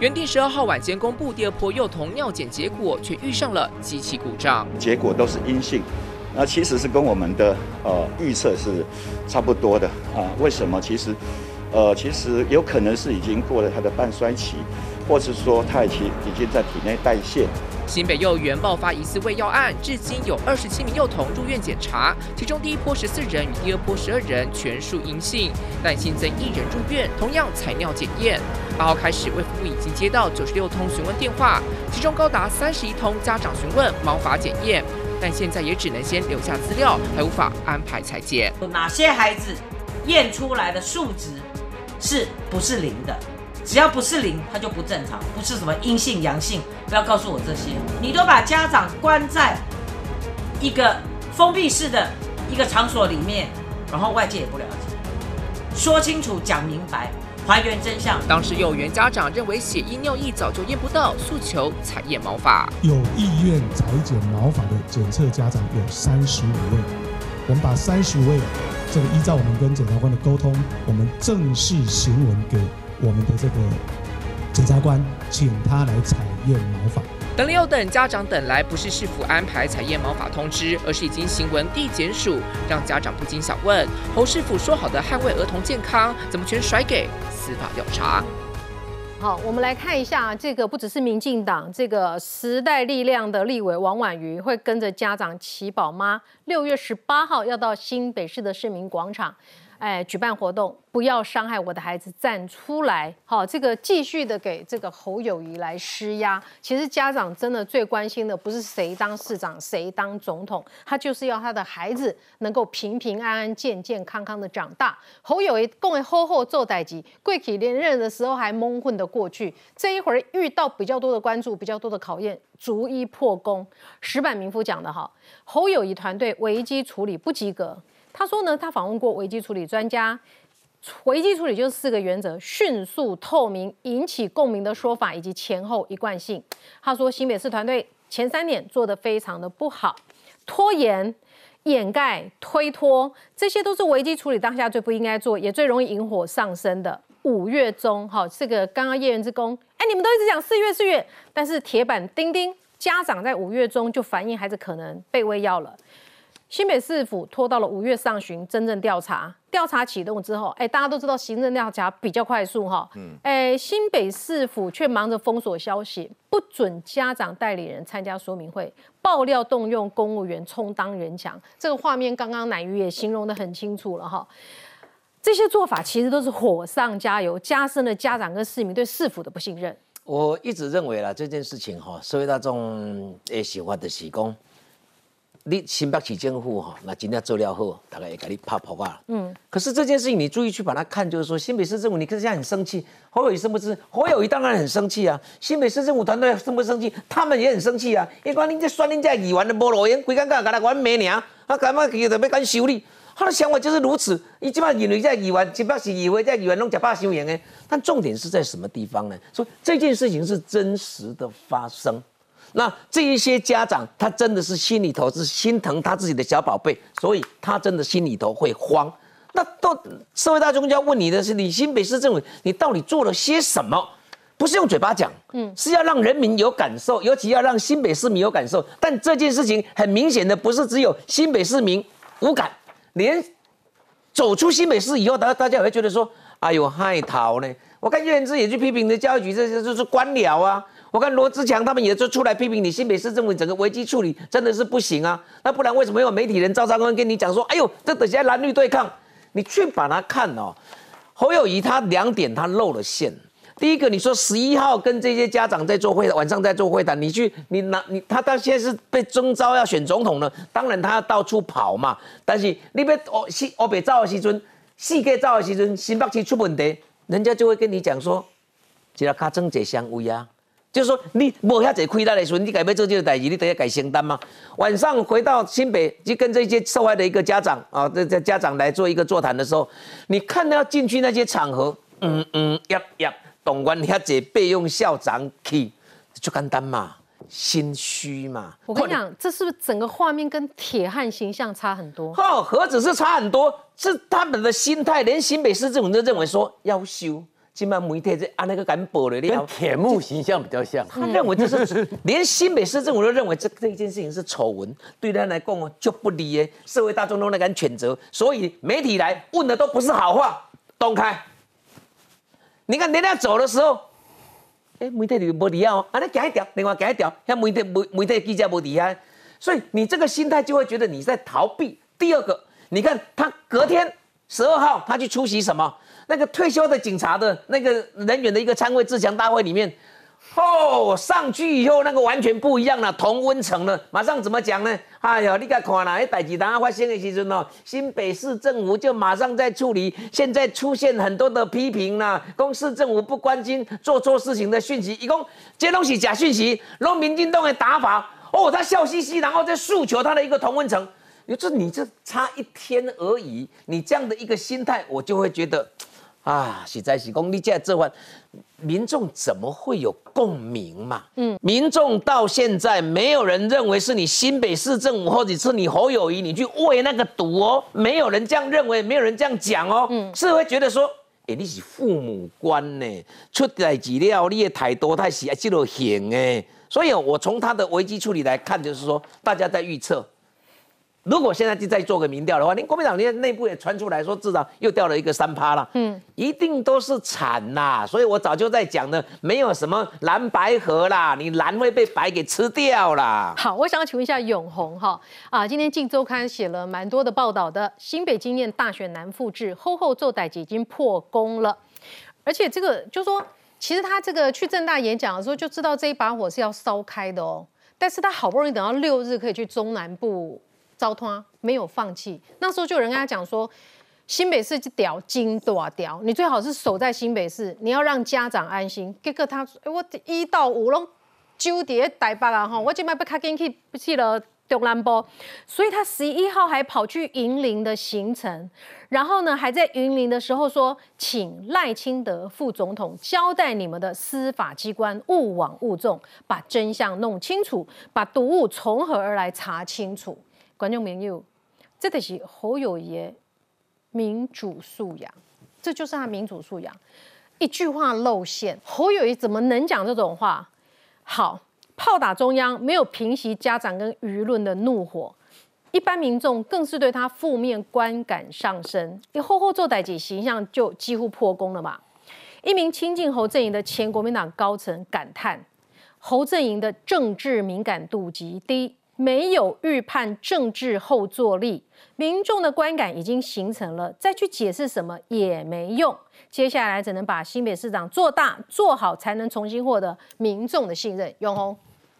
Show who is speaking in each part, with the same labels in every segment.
Speaker 1: 原定十二号晚间公布第二波幼童尿检结果，却遇上了机器故障，
Speaker 2: 结果都是阴性。那其实是跟我们的呃预测是差不多的啊？为什么？其实，呃，其实有可能是已经过了它的半衰期，或是说它已经已经在体内代谢。
Speaker 1: 新北幼儿园爆发疑似喂药案，至今有二十七名幼童入院检查，其中第一波十四人与第二波十二人全数阴性，但新增一人入院，同样采尿检验。八号开始，卫福部已经接到九十六通询问电话，其中高达三十一通家长询问毛发检验，但现在也只能先留下资料，还无法安排裁剪。
Speaker 3: 哪些孩子验出来的数值是不是零的？只要不是零，它就不正常，不是什么阴性阳性，不要告诉我这些。你都把家长关在一个封闭式的一个场所里面，然后外界也不了解，说清楚讲明白，还原真相。
Speaker 1: 当时幼儿园家长认为血液尿液早就验不到，诉求采验毛发。
Speaker 4: 有意愿裁剪毛发的检测家长有三十五位，我们把三十五位这个依照我们跟检察官的沟通，我们正式行文给。我们的这个检察官，请他来采验毛发。
Speaker 1: 等了又等，家长等来不是市府安排采验毛发通知，而是已经行文递检署，让家长不禁想问：侯师傅说好的捍卫儿童健康，怎么全甩给司法调查？
Speaker 5: 好，我们来看一下，这个不只是民进党，这个时代力量的立委王婉瑜会跟着家长骑宝妈，六月十八号要到新北市的市民广场。哎，举办活动，不要伤害我的孩子，站出来！好，这个继续的给这个侯友谊来施压。其实家长真的最关心的不是谁当市长，谁当总统，他就是要他的孩子能够平平安安、健健康康的长大。侯友谊共为厚厚做代级，贵体连任的时候还蒙混的过去，这一会儿遇到比较多的关注、比较多的考验，逐一破功。石板民夫讲的好，侯友谊团队危机处理不及格。他说呢，他访问过危机处理专家，危机处理就是四个原则：迅速、透明、引起共鸣的说法，以及前后一贯性。他说新北市团队前三点做得非常的不好，拖延、掩盖、推脱，这些都是危机处理当下最不应该做，也最容易引火上身的。五月中，哈，这个刚刚叶元之工，哎，你们都一直讲四月四月，但是铁板钉钉，家长在五月中就反映孩子可能被喂药了。新北市府拖到了五月上旬，真正调查调查启动之后，哎，大家都知道行政调查比较快速哈，嗯，哎，新北市府却忙着封锁消息，不准家长代理人参加说明会，爆料动用公务员充当人墙，这个画面刚刚乃瑜也形容的很清楚了哈，这些做法其实都是火上加油，加深了家长跟市民对市府的不信任。
Speaker 6: 我一直认为啦，这件事情哈，社会大众也喜欢的喜功。你新北市政府哈，那今天做了后，大概也给你拍破啊。嗯。可是这件事情你注意去把它看，就是说新北市政府，你看现在很生气，侯友谊生不生？侯友谊当然很生气啊。新北市政府团队生不生气？他们也很生气啊。因为你这算人家议员的无路用，规刚刚给他玩没娘，啊，干嘛给特别敢修理？他的想法就是如此。你基本上认为在议员，新北市以为在议员弄假怕修言的。但重点是在什么地方呢？说这件事情是真实的发生。那这一些家长，他真的是心里头是心疼他自己的小宝贝，所以他真的心里头会慌。那到社会大众要问你的是，你新北市政府，你到底做了些什么？不是用嘴巴讲，嗯，是要让人民有感受，尤其要让新北市民有感受。但这件事情很明显的，不是只有新北市民无感，连走出新北市以后，大大家也会觉得说，哎呦，害逃呢。我看叶元志也去批评的教育局，这些就是官僚啊。我看罗志强他们也就出来批评你新北市政府整个危机处理真的是不行啊！那不然为什么有媒体人赵章坤跟你讲说，哎呦，这等下蓝绿对抗，你去把它看哦。侯友谊他两点他露了线。第一个，你说十一号跟这些家长在做会晚上在做会谈，你去你拿你他到现在是被征召要选总统了，当然他要到处跑嘛。但是你别哦西哦北造的时阵，四界造的时阵，新北市出问题，人家就会跟你讲说，只要卡增这香威啊。就是说，你无遐济亏待的时候，你改要做这个代志，你得要改承担吗？晚上回到新北，就跟这些受害的一个家长啊，这这家长来做一个座谈的时候，你看到进去那些场合，嗯嗯，呀呀，动员遐济备用校长去，就简单嘛，心虚嘛。
Speaker 5: 我跟你讲，这是不是整个画面跟铁汉形象差很多？
Speaker 6: 哦，何止是差很多，是他们的心态，连新北市政府都认为说要修。金曼媒体这按那个敢播了，
Speaker 7: 跟铁幕形象比较像。
Speaker 6: 他认为这是连新北市政府都认为这这一件事情是丑闻，对他来讲哦就不利耶，社会大众都那敢谴责，所以媒体来问的都不是好话，东开。你看人家走的时候，哎，媒体就无理啊，啊，你改一条，另外改一条，像媒体媒媒体记者无理啊，所以你这个心态就会觉得你在逃避。第二个，你看他隔天十二号他去出席什么？那个退休的警察的那个人员的一个参会自强大会里面，哦，上去以后那个完全不一样了，同温层了，马上怎么讲呢？哎呀，你看看啦，那代志当发生的时阵哦，新北市政府就马上在处理，现在出现很多的批评啦，公市政府不关心做错事情的讯息，一共这东西假讯息，让民进党的打法，哦，他笑嘻嘻，然后再诉求他的一个同温层，你这你这差一天而已，你这样的一个心态，我就会觉得。啊，实在是讲你这这番，民众怎么会有共鸣嘛？嗯，民众到现在没有人认为是你新北市政府或者是你侯友谊，你去喂那个毒哦，没有人这样认为，没有人这样讲哦，嗯，是会觉得说，哎，你是父母官呢，出代志了，你的太多太是这落行哎，所以我从他的危机处理来看，就是说大家在预测。如果现在就再做个民调的话，你国民党连内部也传出来说，至少又掉了一个三趴了，嗯，一定都是惨呐。所以我早就在讲呢，没有什么蓝白河啦，你蓝会被白给吃掉啦。
Speaker 5: 好，我想请问一下永红哈啊，今天《镜周刊》写了蛮多的报道的，新北经验大选难复制，后后做歹已经破功了，而且这个就说，其实他这个去正大演讲的时候就知道这一把火是要烧开的哦，但是他好不容易等到六日可以去中南部。糟蹋没有放弃，那时候就有人跟他讲说，新北市屌金大屌，你最好是守在新北市，你要让家长安心。结果他我一到五拢纠结台北啊，哈，我今摆不卡进去去了中南部，所以他十一号还跑去云林的行程，然后呢还在云林的时候说，请赖清德副总统交代你们的司法机关勿枉勿纵，把真相弄清楚，把毒物从何而来查清楚。观众朋友，这就是侯友谊民主素养，这就是他民主素养。一句话露馅，侯友谊怎么能讲这种话？好，炮打中央，没有平息家长跟舆论的怒火，一般民众更是对他负面观感上升。你后后做代己形象就几乎破功了嘛？一名亲近侯阵营的前国民党高层感叹：侯阵营的政治敏感度极低。没有预判政治后坐力，民众的观感已经形成了，再去解释什么也没用。接下来只能把新北市长做大做好，才能重新获得民众的信任。永红，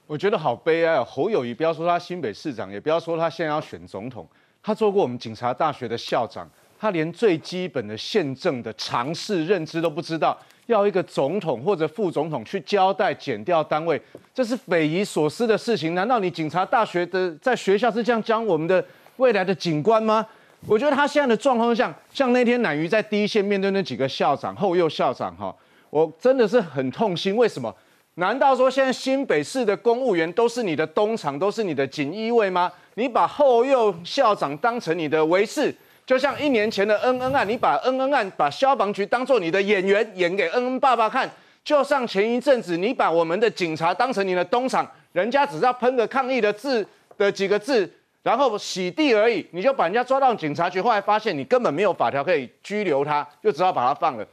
Speaker 8: 我觉得好悲哀啊！侯友谊，不要说他新北市长，也不要说他现在要选总统，他做过我们警察大学的校长，他连最基本的宪政的常识认知都不知道。要一个总统或者副总统去交代减掉单位，这是匪夷所思的事情。难道你警察大学的在学校是这样教我们的未来的警官吗？我觉得他现在的状况像像那天乃瑜在第一线面对那几个校长、后右校长哈，我真的是很痛心。为什么？难道说现在新北市的公务员都是你的东厂，都是你的锦衣卫吗？你把后右校长当成你的卫士？就像一年前的恩恩案，你把恩恩案把消防局当做你的演员演给恩恩爸爸看；就像前一阵子，你把我们的警察当成你的东厂，人家只是要喷个抗议的字的几个字，然后洗地而已，你就把人家抓到警察局，后来发现你根本没有法条可以拘留他，就只好把他放了。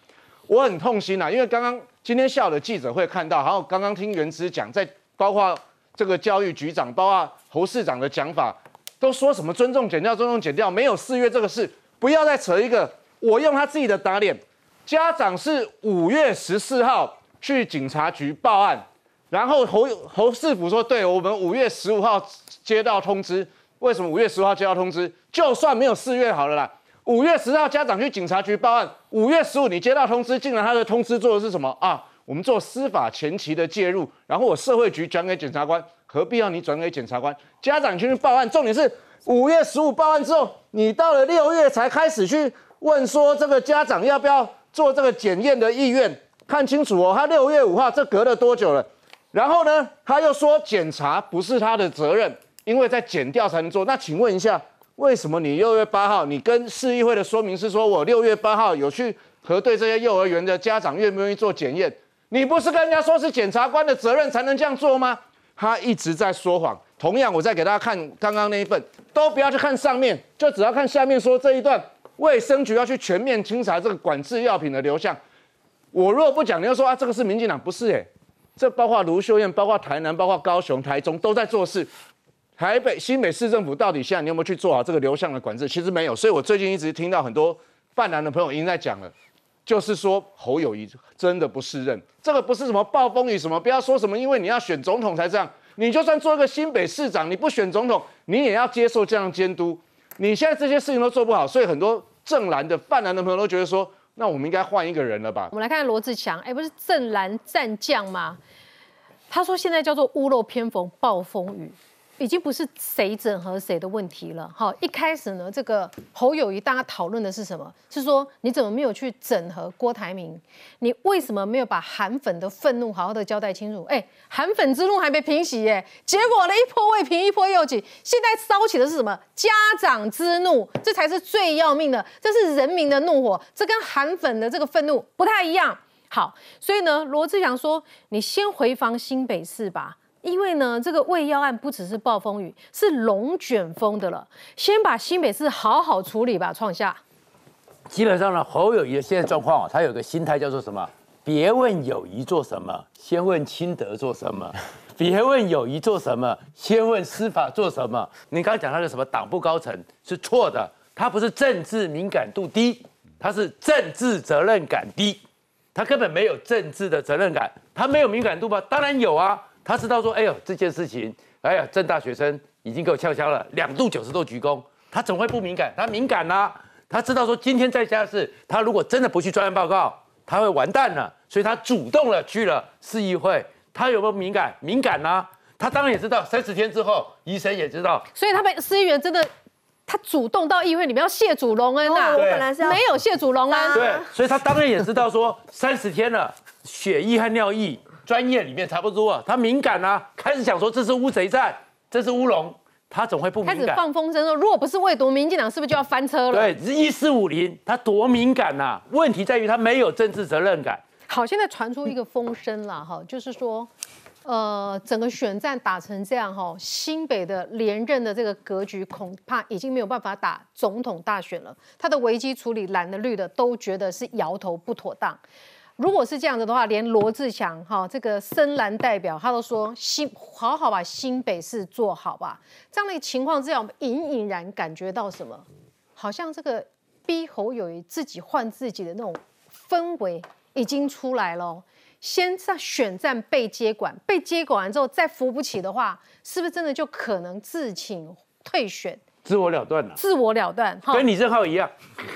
Speaker 8: 我很痛心呐，因为刚刚今天下午的记者会看到，还有刚刚听原之讲，在包括这个教育局长，包括侯市长的讲法。都说什么尊重减掉，尊重减掉，没有四月这个事，不要再扯一个。我用他自己的打脸，家长是五月十四号去警察局报案，然后侯侯世福说，对我们五月十五号接到通知，为什么五月十五号接到通知？就算没有四月好了啦，五月十号家长去警察局报案，五月十五你接到通知，竟然他的通知做的是什么啊？我们做司法前期的介入，然后我社会局转给检察官。何必要你转给检察官？家长去报案，重点是五月十五报案之后，你到了六月才开始去问说这个家长要不要做这个检验的意愿？看清楚哦，他六月五号这隔了多久了？然后呢，他又说检查不是他的责任，因为在检调才能做。那请问一下，为什么你六月八号你跟市议会的说明是说我六月八号有去核对这些幼儿园的家长愿不愿意做检验。你不是跟人家说是检察官的责任才能这样做吗？他一直在说谎。同样，我再给大家看刚刚那一份，都不要去看上面，就只要看下面说这一段，卫生局要去全面清查这个管制药品的流向。我若不讲，你要说啊，这个是民进党，不是哎，这包括卢秀燕，包括台南，包括高雄、台中都在做事。台北新北市政府到底现在你有没有去做好这个流向的管制？其实没有。所以我最近一直听到很多泛蓝的朋友已经在讲了。就是说侯友谊真的不是任，这个不是什么暴风雨什么，不要说什么，因为你要选总统才这样。你就算做一个新北市长，你不选总统，你也要接受这样监督。你现在这些事情都做不好，所以很多正蓝的泛蓝的朋友都觉得说，那我们应该换一个人了吧？
Speaker 5: 我们来看看罗志强，哎，不是正蓝战将吗？他说现在叫做屋漏偏逢暴风雨。已经不是谁整合谁的问题了，哈！一开始呢，这个侯友谊大家讨论的是什么？是说你怎么没有去整合郭台铭？你为什么没有把韩粉的愤怒好好的交代清楚？哎，韩粉之怒还没平息耶，结果呢一波未平一波又起，现在烧起的是什么？家长之怒，这才是最要命的，这是人民的怒火，这跟韩粉的这个愤怒不太一样。好，所以呢，罗志祥说，你先回防新北市吧。因为呢，这个胃药案不只是暴风雨，是龙卷风的了。先把新北市好好处理吧，创下。
Speaker 7: 基本上呢，侯友谊的现在状况啊，他有个心态叫做什么？别问友谊做什么，先问清德做什么；别问友谊做什么，先问司法做什么。你刚刚讲他的什么党部高层是错的，他不是政治敏感度低，他是政治责任感低，他根本没有政治的责任感，他没有敏感度吧？当然有啊。他知道说，哎呦，这件事情，哎呀，正大学生已经给我呛枪了，两度九十度鞠躬，他怎么会不敏感？他敏感呐，他知道说，今天在家是，他如果真的不去专案报告，他会完蛋了，所以他主动了去了市议会。他有没有敏感？敏感呐，他当然也知道，三十天之后，医生也知道，
Speaker 5: 所以他被市议员真的，他主动到议会里面要谢主隆恩呐，
Speaker 9: 我本来是
Speaker 5: 没有谢主隆恩，
Speaker 7: 对，所以他当然也知道说，三十天了，血液和尿液。专业里面差不多啊，他敏感啊，开始想说这是乌贼战，这是乌龙，他总会不敏感。
Speaker 5: 开始放风声说，如果不是为夺民进党，是不是就要翻车了？
Speaker 7: 对，一四五零，他多敏感呐！问题在于他没有政治责任感。
Speaker 5: 好，现在传出一个风声了哈，就是说，呃，整个选战打成这样哈，新北的连任的这个格局恐怕已经没有办法打总统大选了。他的危机处理蓝的绿的都觉得是摇头不妥当。如果是这样子的话，连罗志祥哈这个深蓝代表，他都说新好好把新北市做好吧。这样的情况之下，我们隐隐然感觉到什么？好像这个逼侯友谊自己换自己的那种氛围已经出来了。先在选战被接管，被接管完之后再扶不起的话，是不是真的就可能自请退选？
Speaker 7: 自我了断了，
Speaker 5: 自我了断，
Speaker 7: 跟李正浩一样，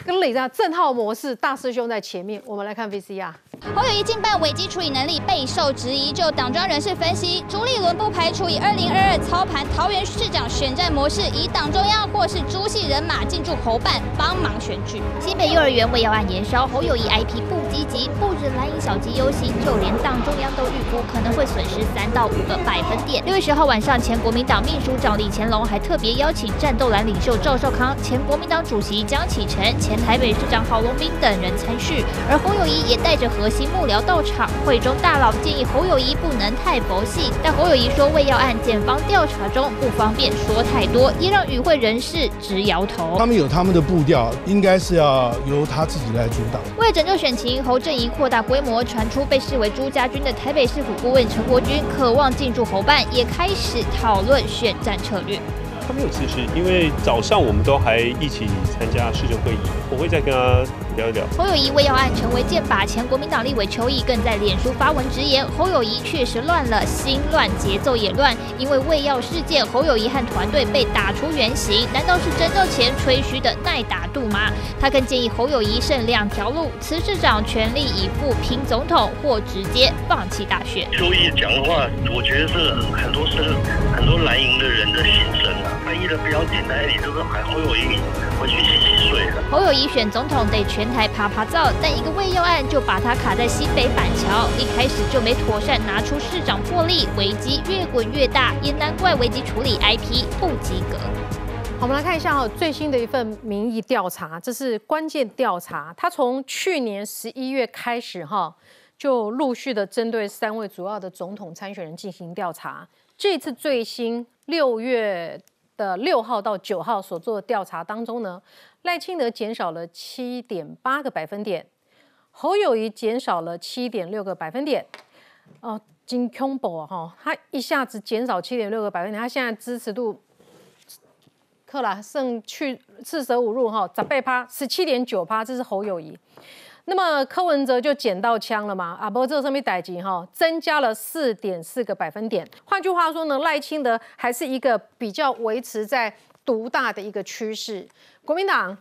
Speaker 5: 跟李正正浩模式，大师兄在前面。我们来看 VCR。
Speaker 10: 侯友谊近半危机处理能力备受质疑，就党庄人士分析，朱立伦不排除以二零二二操盘桃园市长选战模式，以党中央或是朱系人马进驻侯办帮忙选举。新北幼儿园为要案延烧，侯友谊 IP 不积极，不止蓝营小鸡忧心，就连党中央都预估可能会损失三到五个百分点。六月十号晚上，前国民党秘书长李乾龙还特别邀请战斗蓝领袖赵少康、前国民党主席江启臣、前台北市长郝龙斌等人参叙，而侯友谊也带着。核心幕僚到场，会中大佬建议侯友谊不能太佛系，但侯友谊说未要案检方调查中，不方便说太多，也让与会人士直摇头。
Speaker 11: 他们有他们的步调，应该是要由他自己来主导。
Speaker 10: 为拯救选情，侯振仪扩大规模，传出被视为朱家军的台北市府顾问陈国军渴望进驻侯办，也开始讨论选战策略。
Speaker 12: 他没有辞职，因为早上我们都还一起参加市政会议，我会再跟他聊一聊。
Speaker 10: 侯友谊为要案成为剑靶，前国民党立委邱毅更在脸书发文直言，侯友谊确实乱了，心乱节奏也乱。因为为要事件，侯友谊和团队被打出原形，难道是征召前吹嘘的耐打度吗？他更建议侯友谊剩两条路：辞市长全力以赴拼总统，或直接放弃大选。
Speaker 13: 邱毅讲的话，我觉得是很多是很多蓝营的人的心声啊。翻译的比较简单一点，就是喊侯友谊回去洗洗睡了。
Speaker 10: 侯友谊选总统得全台爬爬照，但一个未要案就把他卡在西北板桥，一开始就没妥善拿出市长魄力，危机越滚越大，也难怪危机处理 IP 不及格。
Speaker 5: 好我们来看一下哈，最新的一份民意调查，这是关键调查。它从去年十一月开始哈，就陆续的针对三位主要的总统参选人进行调查。这次最新六月的六号到九号所做的调查当中呢，赖清德减少了七点八个百分点，侯友谊减少了七点六个百分点。哦，金 combo 哈，他一下子减少七点六个百分点，他现在支持度。克啦，剩去四舍五入哈，十倍趴，十七点九趴，这是侯友谊。那么柯文哲就捡到枪了嘛？啊，不过这上面逮级哈，增加了四点四个百分点。换句话说呢，赖清德还是一个比较维持在独大的一个趋势。国民党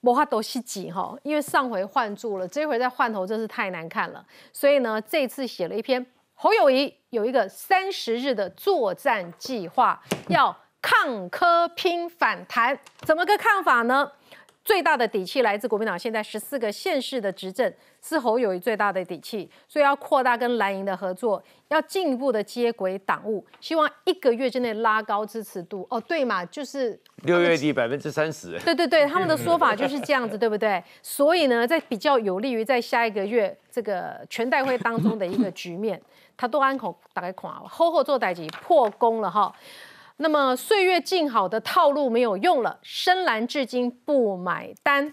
Speaker 5: 摩哈多西几哈，因为上回换住了，这回再换头真是太难看了。所以呢，这次写了一篇侯友谊有一个三十日的作战计划要。抗科拼反弹，怎么个抗法呢？最大的底气来自国民党现在十四个县市的执政，是侯友谊最大的底气，所以要扩大跟蓝营的合作，要进一步的接轨党务，希望一个月之内拉高支持度。哦，对嘛，就是
Speaker 7: 六月底百分之三十。
Speaker 5: 对对对，他们的说法就是这样子，对不对？所以呢，在比较有利于在下一个月这个全代会当中的一个局面，他都安口大概垮了，后后做代级破功了哈。那么岁月静好的套路没有用了，深蓝至今不买单。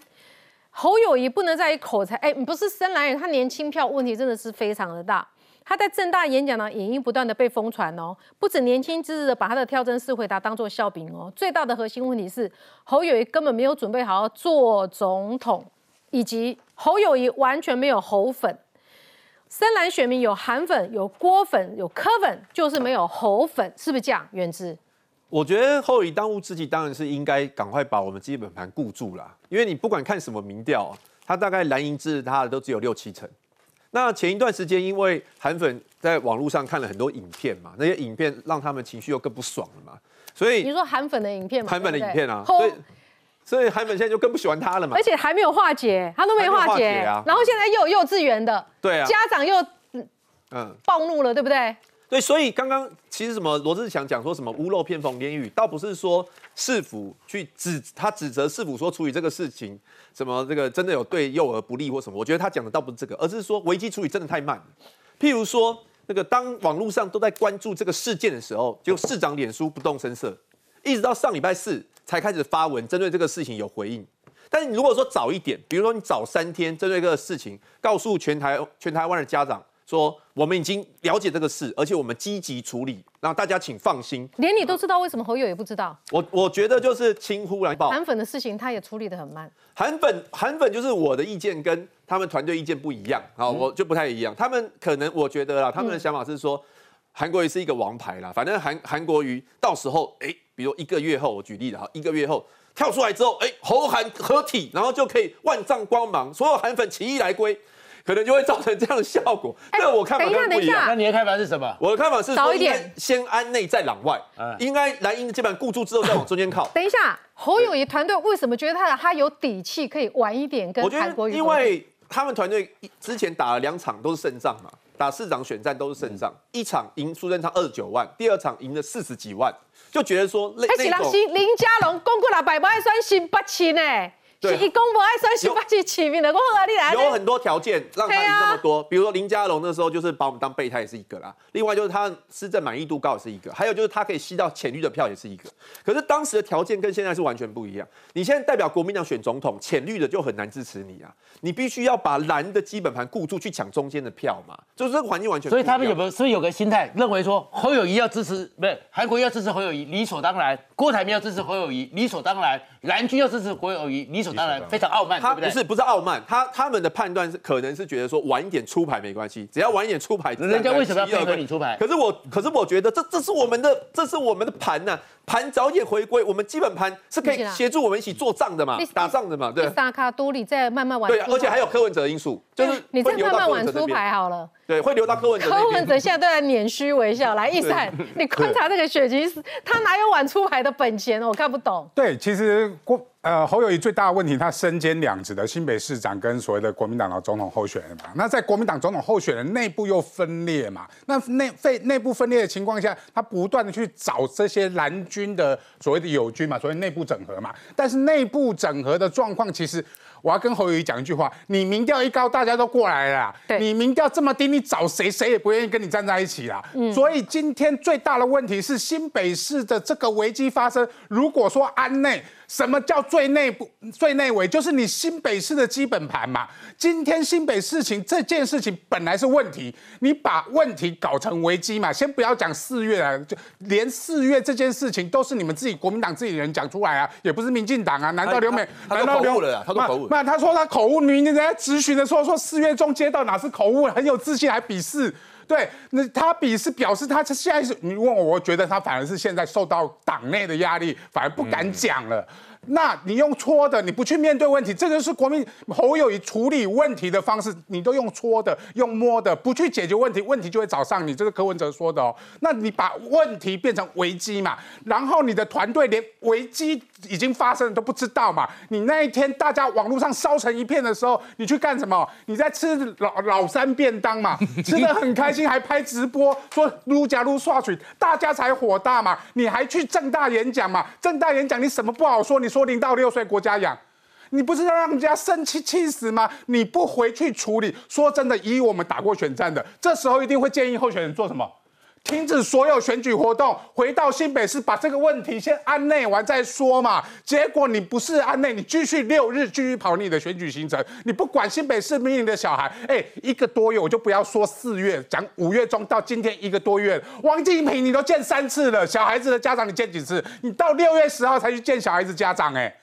Speaker 5: 侯友谊不能在于口才，哎，不是深蓝，他年轻票问题真的是非常的大。他在正大演讲呢，影音不断的被疯传哦，不止年轻支持者把他的跳针式回答当做笑柄哦。最大的核心问题是侯友谊根本没有准备好做总统，以及侯友谊完全没有侯粉。深蓝选民有韩粉、有郭粉、有柯粉，就是没有侯粉，是不是这样？原之。
Speaker 9: 我觉得后以当务之急当然是应该赶快把我们基本盘固住了，因为你不管看什么民调，它大概蓝营支持他的都只有六七成。那前一段时间，因为韩粉在网络上看了很多影片嘛，那些影片让他们情绪又更不爽了嘛，所以
Speaker 5: 你说韩粉的影片嘛？
Speaker 9: 韩粉的影片啊，所以所以韩粉现在就更不喜欢他了嘛，
Speaker 5: 而且还没有化解，他都没化解啊，然后现在又有幼稚园的，
Speaker 9: 对啊，
Speaker 5: 家长又嗯暴怒了，对不对？
Speaker 9: 对，所以刚刚其实什么罗志祥讲说什么屋漏偏逢连雨，倒不是说市府去指他指责市府说处理这个事情，什么这个真的有对幼儿不利或什么，我觉得他讲的倒不是这个，而是说危机处理真的太慢。譬如说那个当网络上都在关注这个事件的时候，就市长脸书不动声色，一直到上礼拜四才开始发文针对这个事情有回应。但是你如果说早一点，比如说你早三天针对这个事情，告诉全台全台湾的家长。说我们已经了解这个事，而且我们积极处理，让大家请放心。
Speaker 5: 连你都知道，为什么侯友也不知道？
Speaker 9: 我我觉得就是轻忽来报
Speaker 5: 韩粉的事情，他也处理的很慢。
Speaker 9: 韩粉韩粉就是我的意见跟他们团队意见不一样啊，我就不太一样。他们可能我觉得啦，他们的想法是说，韩国瑜是一个王牌啦，反正韩韩国瑜到时候哎，比如一个月后，我举例了哈，一个月后跳出来之后，哎，侯韩合体，然后就可以万丈光芒，所有韩粉起义来归。可能就会造成这样的效果。那我看法跟不一样。
Speaker 7: 那你的看法是什么？
Speaker 9: 我的看法是早一点先安内再攘外。应该蓝营的基本固住之后，再往中间靠。
Speaker 5: 等一下，侯友谊团队为什么觉得他他有底气可以晚一点跟韩国瑜？
Speaker 9: 因为他们团队之前打了两场都是胜仗嘛，打市长选战都是胜仗，一场赢苏贞昌二十九万，第二场赢了四十几万，就觉得说
Speaker 5: 那那种林家龙公过了百万算新八千呢。是一公不爱算十八级起名的，我和你来。
Speaker 9: 有很多条件让他赢那么多，比如说林佳龙那时候就是把我们当备胎也是一个啦。另外就是他施政满意度高也是一个，还有就是他可以吸到浅绿的票也是一个。可是当时的条件跟现在是完全不一样。你现在代表国民党选总统，浅绿的就很难支持你啊。你必须要把蓝的基本盘固住去抢中间的票嘛，就是这个环境完全。
Speaker 7: 所以他们有没有是不是有个心态，认为说侯友谊要支持，不是韩国要支持侯友谊理所当然，郭台铭要支持侯友谊理所当然，蓝军要支持侯友谊理所当然，非常傲慢。
Speaker 9: 他不是不是傲慢，他他们的判断是可能是觉得说晚一点出牌没关系，只要晚一点出牌，
Speaker 7: 人家为什么要配合你出牌？
Speaker 9: 可是我可是我觉得这这是我们的这是我们的盘呢，盘早一点回归，我们基本盘是可以协助我们一起做账的嘛，打仗的嘛，对。
Speaker 5: 萨卡多里在慢慢玩，
Speaker 9: 对，而且还有柯文哲因素，就是
Speaker 5: 你再慢慢玩出牌好了，
Speaker 9: 对，会留到柯文哲。
Speaker 5: 柯文哲现在都在捻须微笑，来一闪，你观察这个血局，他哪有晚出牌的本钱？我看不懂。
Speaker 14: 对，其实郭。呃，侯友谊最大的问题，他身兼两职的新北市长跟所谓的国民党的总统候选人嘛。那在国民党总统候选人内部又分裂嘛，那内内内部分裂的情况下，他不断的去找这些蓝军的所谓的友军嘛，所谓内部整合嘛。但是内部整合的状况，其实我要跟侯友谊讲一句话：你民调一高，大家都过来了；你民调这么低，你找谁，谁也不愿意跟你站在一起啦。所以今天最大的问题是新北市的这个危机发生，如果说安内。什么叫最内部、最内围？就是你新北市的基本盘嘛。今天新北事情这件事情本来是问题，你把问题搞成危机嘛。先不要讲四月啊，就连四月这件事情都是你们自己国民党自己人讲出来啊，也不是民进党啊。难道刘美？
Speaker 9: 难道口误了？他都口误。
Speaker 14: 那他说他口误，明明在咨询的时候说四月中接到哪是口误，很有自信还比试。对，那他比是表示他现在是你问我，我觉得他反而是现在受到党内的压力，反而不敢讲了。那你用搓的，你不去面对问题，这个是国民侯友谊处理问题的方式，你都用搓的、用摸的，不去解决问题，问题就会找上你。这是柯文哲说的哦。那你把问题变成危机嘛，然后你的团队连危机已经发生都不知道嘛？你那一天大家网络上烧成一片的时候，你去干什么？你在吃老老三便当嘛，吃的很开心，还拍直播说撸假撸刷水，大家才火大嘛。你还去正大演讲嘛？正大演讲你什么不好说？你。说零到六岁国家养，你不是要让人家生气气死吗？你不回去处理，说真的，以我们打过选战的，这时候一定会建议候选人做什么？停止所有选举活动，回到新北市把这个问题先安内完再说嘛。结果你不是安内，你继续六日继续跑你的选举行程，你不管新北市民营的小孩，哎，一个多月我就不要说四月，讲五月中到今天一个多月，王金平你都见三次了，小孩子的家长你见几次？你到六月十号才去见小孩子家长，哎，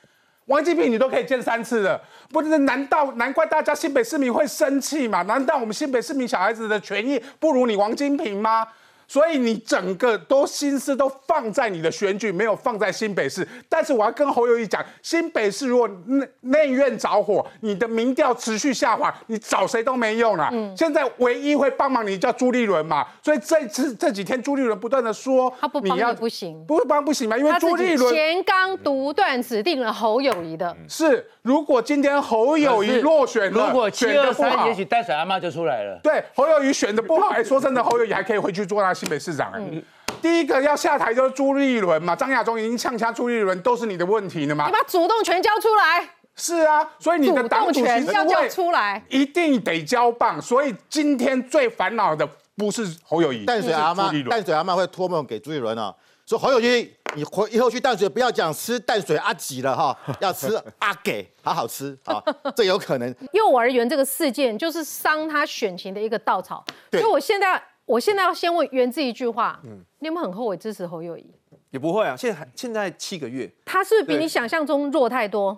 Speaker 14: 王金平你都可以见三次了，不是？难道难怪大家新北市民会生气吗？难道我们新北市民小孩子的权益不如你王金平吗？所以你整个都心思都放在你的选举，没有放在新北市。但是我要跟侯友谊讲，新北市如果内内院着火，你的民调持续下滑，你找谁都没用了。嗯，现在唯一会帮忙你叫朱立伦嘛。所以这次这几天朱立伦不断的说，
Speaker 5: 他不帮你不行，
Speaker 14: 不会帮不行嘛？因为朱立伦
Speaker 5: 前刚独断指定了侯友谊的。
Speaker 14: 是，如果今天侯友谊落选
Speaker 7: 了，如果七二三，也许淡水阿妈就出来了。
Speaker 14: 对，侯友谊选的不好，哎，说真的，侯友谊还可以回去做那。新北市长，嗯第一个要下台就是朱立伦嘛，张亚中已经呛呛朱立伦，都是你的问题了嘛。
Speaker 5: 你把主动权交出来。
Speaker 14: 是啊，所以你的党主席
Speaker 5: 要交出来，
Speaker 14: 一定得交棒。所以今天最烦恼的不是侯友谊，
Speaker 15: 淡水阿妈，淡水阿妈会托梦给朱立伦啊，说侯友谊，你回以后去淡水不要讲吃淡水阿吉了哈，要吃阿给，好好吃啊，这有可能。
Speaker 5: 幼儿园这个事件就是伤他选情的一个稻草，所以我现在。我现在要先问源自一句话，嗯，你有没有很后悔支持侯友谊？
Speaker 9: 也不会啊，现在还现在七个月，
Speaker 5: 他是比你想象中弱太多。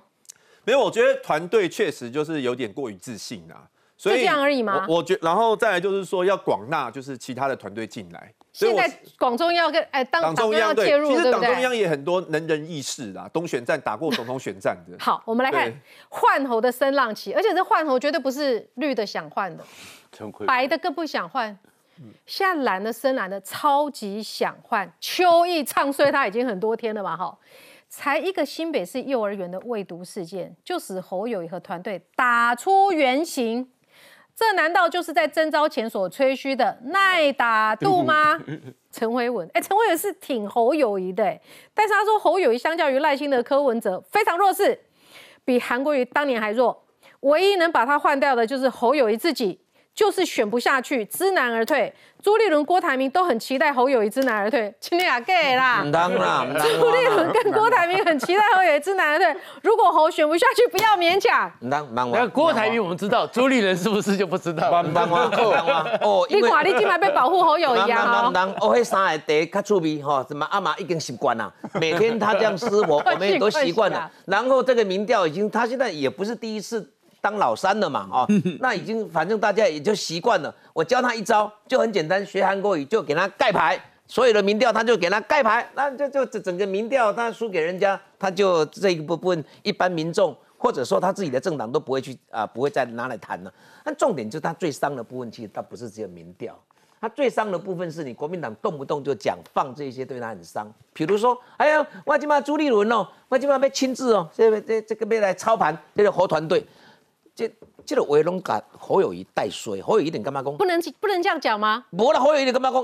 Speaker 9: 没有，我觉得团队确实就是有点过于自信啊，
Speaker 5: 所以这样而已吗？
Speaker 9: 我觉，然后再来就是说要广纳就是其他的团队进来。
Speaker 5: 现在广中要跟哎，党中央介入，
Speaker 9: 其实党中央也很多能人异士啦，东选战打过总统选战的。
Speaker 5: 好，我们来看换侯的声浪期，而且这换侯绝对不是绿的想换的，白的更不想换。现在蓝的深蓝的超级想换，秋意唱衰他已经很多天了嘛？哈，才一个新北市幼儿园的未读事件，就使侯友谊和团队打出原形，这难道就是在征召前所吹嘘的耐打度吗？陈伟文，哎，陈伟文是挺侯友谊的，但是他说侯友谊相较于赖清德、柯文哲非常弱势，比韩国瑜当年还弱，唯一能把他换掉的就是侯友谊自己。就是选不下去，知难而退。朱立伦、郭台铭都很期待侯友谊知难而退，今天也给啦。
Speaker 6: 当然，
Speaker 5: 朱立伦跟郭台铭很期待侯友谊知难而退。如果侯选不下去，不要勉强。
Speaker 6: 当
Speaker 7: 那郭台铭我们知道，朱立伦是不是就不知道？
Speaker 6: 当当
Speaker 5: 哦，你看你今晚被保护侯友谊啊？
Speaker 6: 当当哦，那三个茶较趣味哈，怎么阿妈已经习惯了，每天他这样撕，我我们也都习惯了。然后这个民调已经，他现在也不是第一次。当老三了嘛，哦，那已经反正大家也就习惯了。我教他一招，就很简单，学韩国语就给他盖牌，所有的民调他就给他盖牌，那就就整整个民调他输给人家，他就这一部分一般民众或者说他自己的政党都不会去啊，不会再拿来谈了。但重点就是他最伤的部分，其实他不是只有民调，他最伤的部分是你国民党动不动就讲放这些，对他很伤。比如说，哎呀，我今嘛朱立伦哦，我今嘛被亲自哦，这个这这个要来操盘这个侯团队，这这个话拢甲侯友谊带衰，侯友谊点干嘛讲？
Speaker 5: 不能不能这样讲吗？
Speaker 6: 无啦，侯友谊干嘛讲？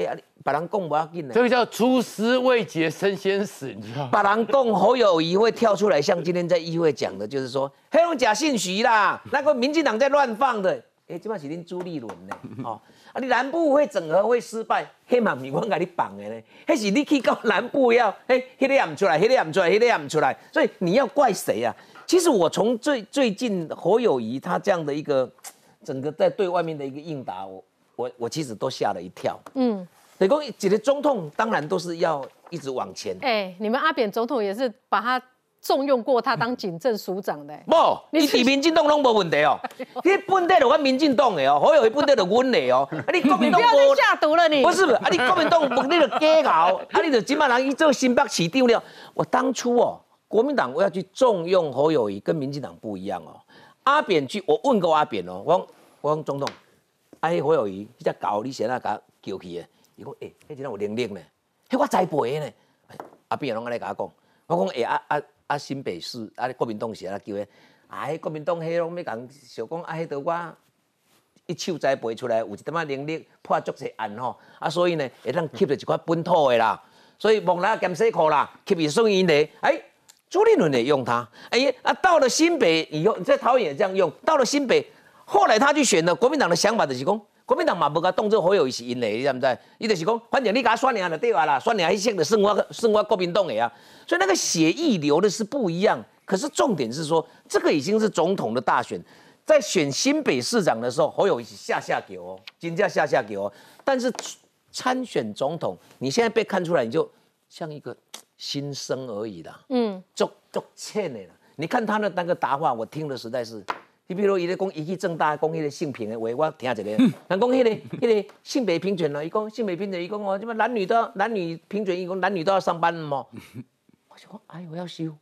Speaker 6: 哎呀，别人讲不要紧的。
Speaker 7: 这个叫出师未捷身先死，你知道吗？
Speaker 6: 别人讲侯友谊会跳出来，像今天在议会讲的，就是说黑龙假信息啦，那个民进党在乱放的。哎，这嘛是恁朱立伦呢？哦，啊，你南部会整合会失败，黑嘛是我甲你绑的呢？迄是你去到南部要，嘿，迄个也唔出来，迄个也唔出来，迄个也唔出来，所以你要怪谁啊？其实我从最最近侯友谊他这样的一个整个在对外面的一个应答，我我我其实都吓了一跳。嗯，你讲几个总统当然都是要一直往前。
Speaker 5: 哎，你们阿扁总统也是把他。重用过他当警政署长的，
Speaker 6: 不，你是民进党拢无问题哦。你本地就阮民进党的哦，好有一本地就阮的哦。啊，你国民党
Speaker 5: 不要再下毒了，你
Speaker 6: 不是啊？你国民党不你就假搞，啊，你就今晚人去做新北市长了。我当初哦，国民党我要去重用侯友谊，跟民进党不一样哦。阿扁去，我问过阿扁哦，我讲我讲总统，哎，侯友谊，你只搞你现在甲叫去的，伊讲哎，迄真有能力呢，迄我栽培的呢。阿扁拢安尼甲我讲，我讲哎啊啊。啊，新北市啊，国民党是安尼叫诶，啊，迄国民党迄拢要讲，想讲啊，迄个我一手栽培出来，有一点仔能力破足些案吼，啊，所以呢，会当吸着一块本土的啦，所以望来减洗裤啦，吸伊送因的，哎，朱立伦也用他，哎呀，啊，到了新北以后，在桃园也这样用，到了新北，后来他去选了，国民党的想法就是讲。国民党嘛，无甲当做好友是因的，你知不知？伊就是讲，反正你给他选赢就对啊啦，选赢迄些的生活生活国民党的啊，所以那个血液流的是不一样。可是重点是说，这个已经是总统的大选，在选新北市长的时候，侯友谊下下给哦，金价下下给哦。但是参选总统，你现在被看出来，你就像一个新生而已啦。嗯，足足欠的啦。你看他的那个答话，我听的实在是。你比如伊咧讲，伊去正大讲迄个性平的话，我听一个。人讲迄个、迄个性别平权咯，伊讲性别平权，伊讲哦，什么男女都要男女平权，伊讲男女都要上班嘛。我就讲，哎，我要修。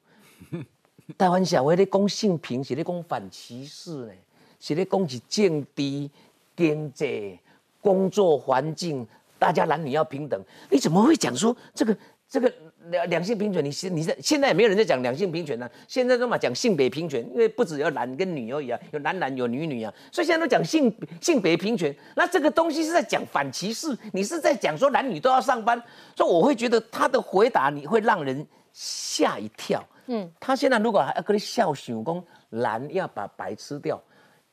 Speaker 6: 台湾社会咧讲性平，是咧讲反歧视呢，是咧讲是政治、经济、工作环境，大家男女要平等。你怎么会讲说这个、这个？两两性平权，你现你在现在也没有人在讲两性平权呢。现在都嘛讲性别平权，因为不只有男跟女而已啊，有男男有女女啊，所以现在都讲性性别平权。那这个东西是在讲反歧视，你是在讲说男女都要上班，所以我会觉得他的回答你会让人吓一跳。嗯，他现在如果还要跟你笑，想讲蓝要把白吃掉。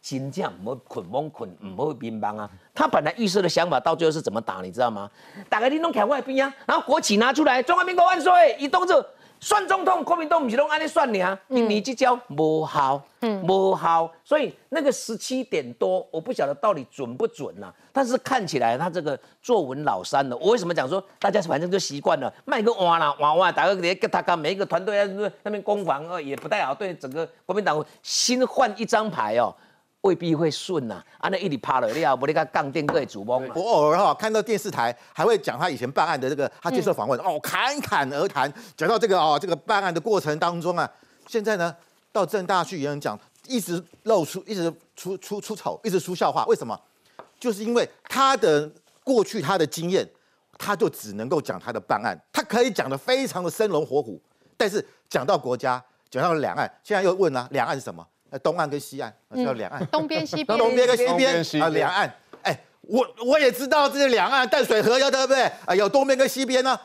Speaker 6: 金将唔好捆蒙捆，唔好乒乓啊！他本来预设的想法，到最后是怎么打，你知道吗？打个你拢看外边啊，然后国旗拿出来，中华民国万岁！一动作算总统，国民党不是拢安尼算你啊？你这招无效，嗯，无效。所以那个十七点多，我不晓得到底准不准呐。但是看起来他这个作文老三了。我为什么讲说大家反正就习惯了，卖个哇啦哇哇，打个连跟他讲每一个团队在那边攻防啊，也不太好，对整个国民党新换一张牌哦。未必会顺呐，啊那一里趴了，你要不你看杠电各位主播，
Speaker 15: 我偶尔哈看到电视台还会讲他以前办案的这个，他接受访问哦，侃侃而谈，讲到这个哦，这个办案的过程当中啊，现在呢到正大去也讲，一直露出，一直出出出丑，一直出笑话，为什么？就是因为他的过去他的经验，他就只能够讲他的办案，他可以讲的非常的生龙活虎，但是讲到国家，讲到两岸，现在又问了，两岸是什么？呃，东岸跟西岸叫两岸，
Speaker 5: 东边西 边，
Speaker 15: 东边跟西边啊，两岸。哎，我我也知道这是两岸淡水河，要对不对？啊，有东边跟西边呢。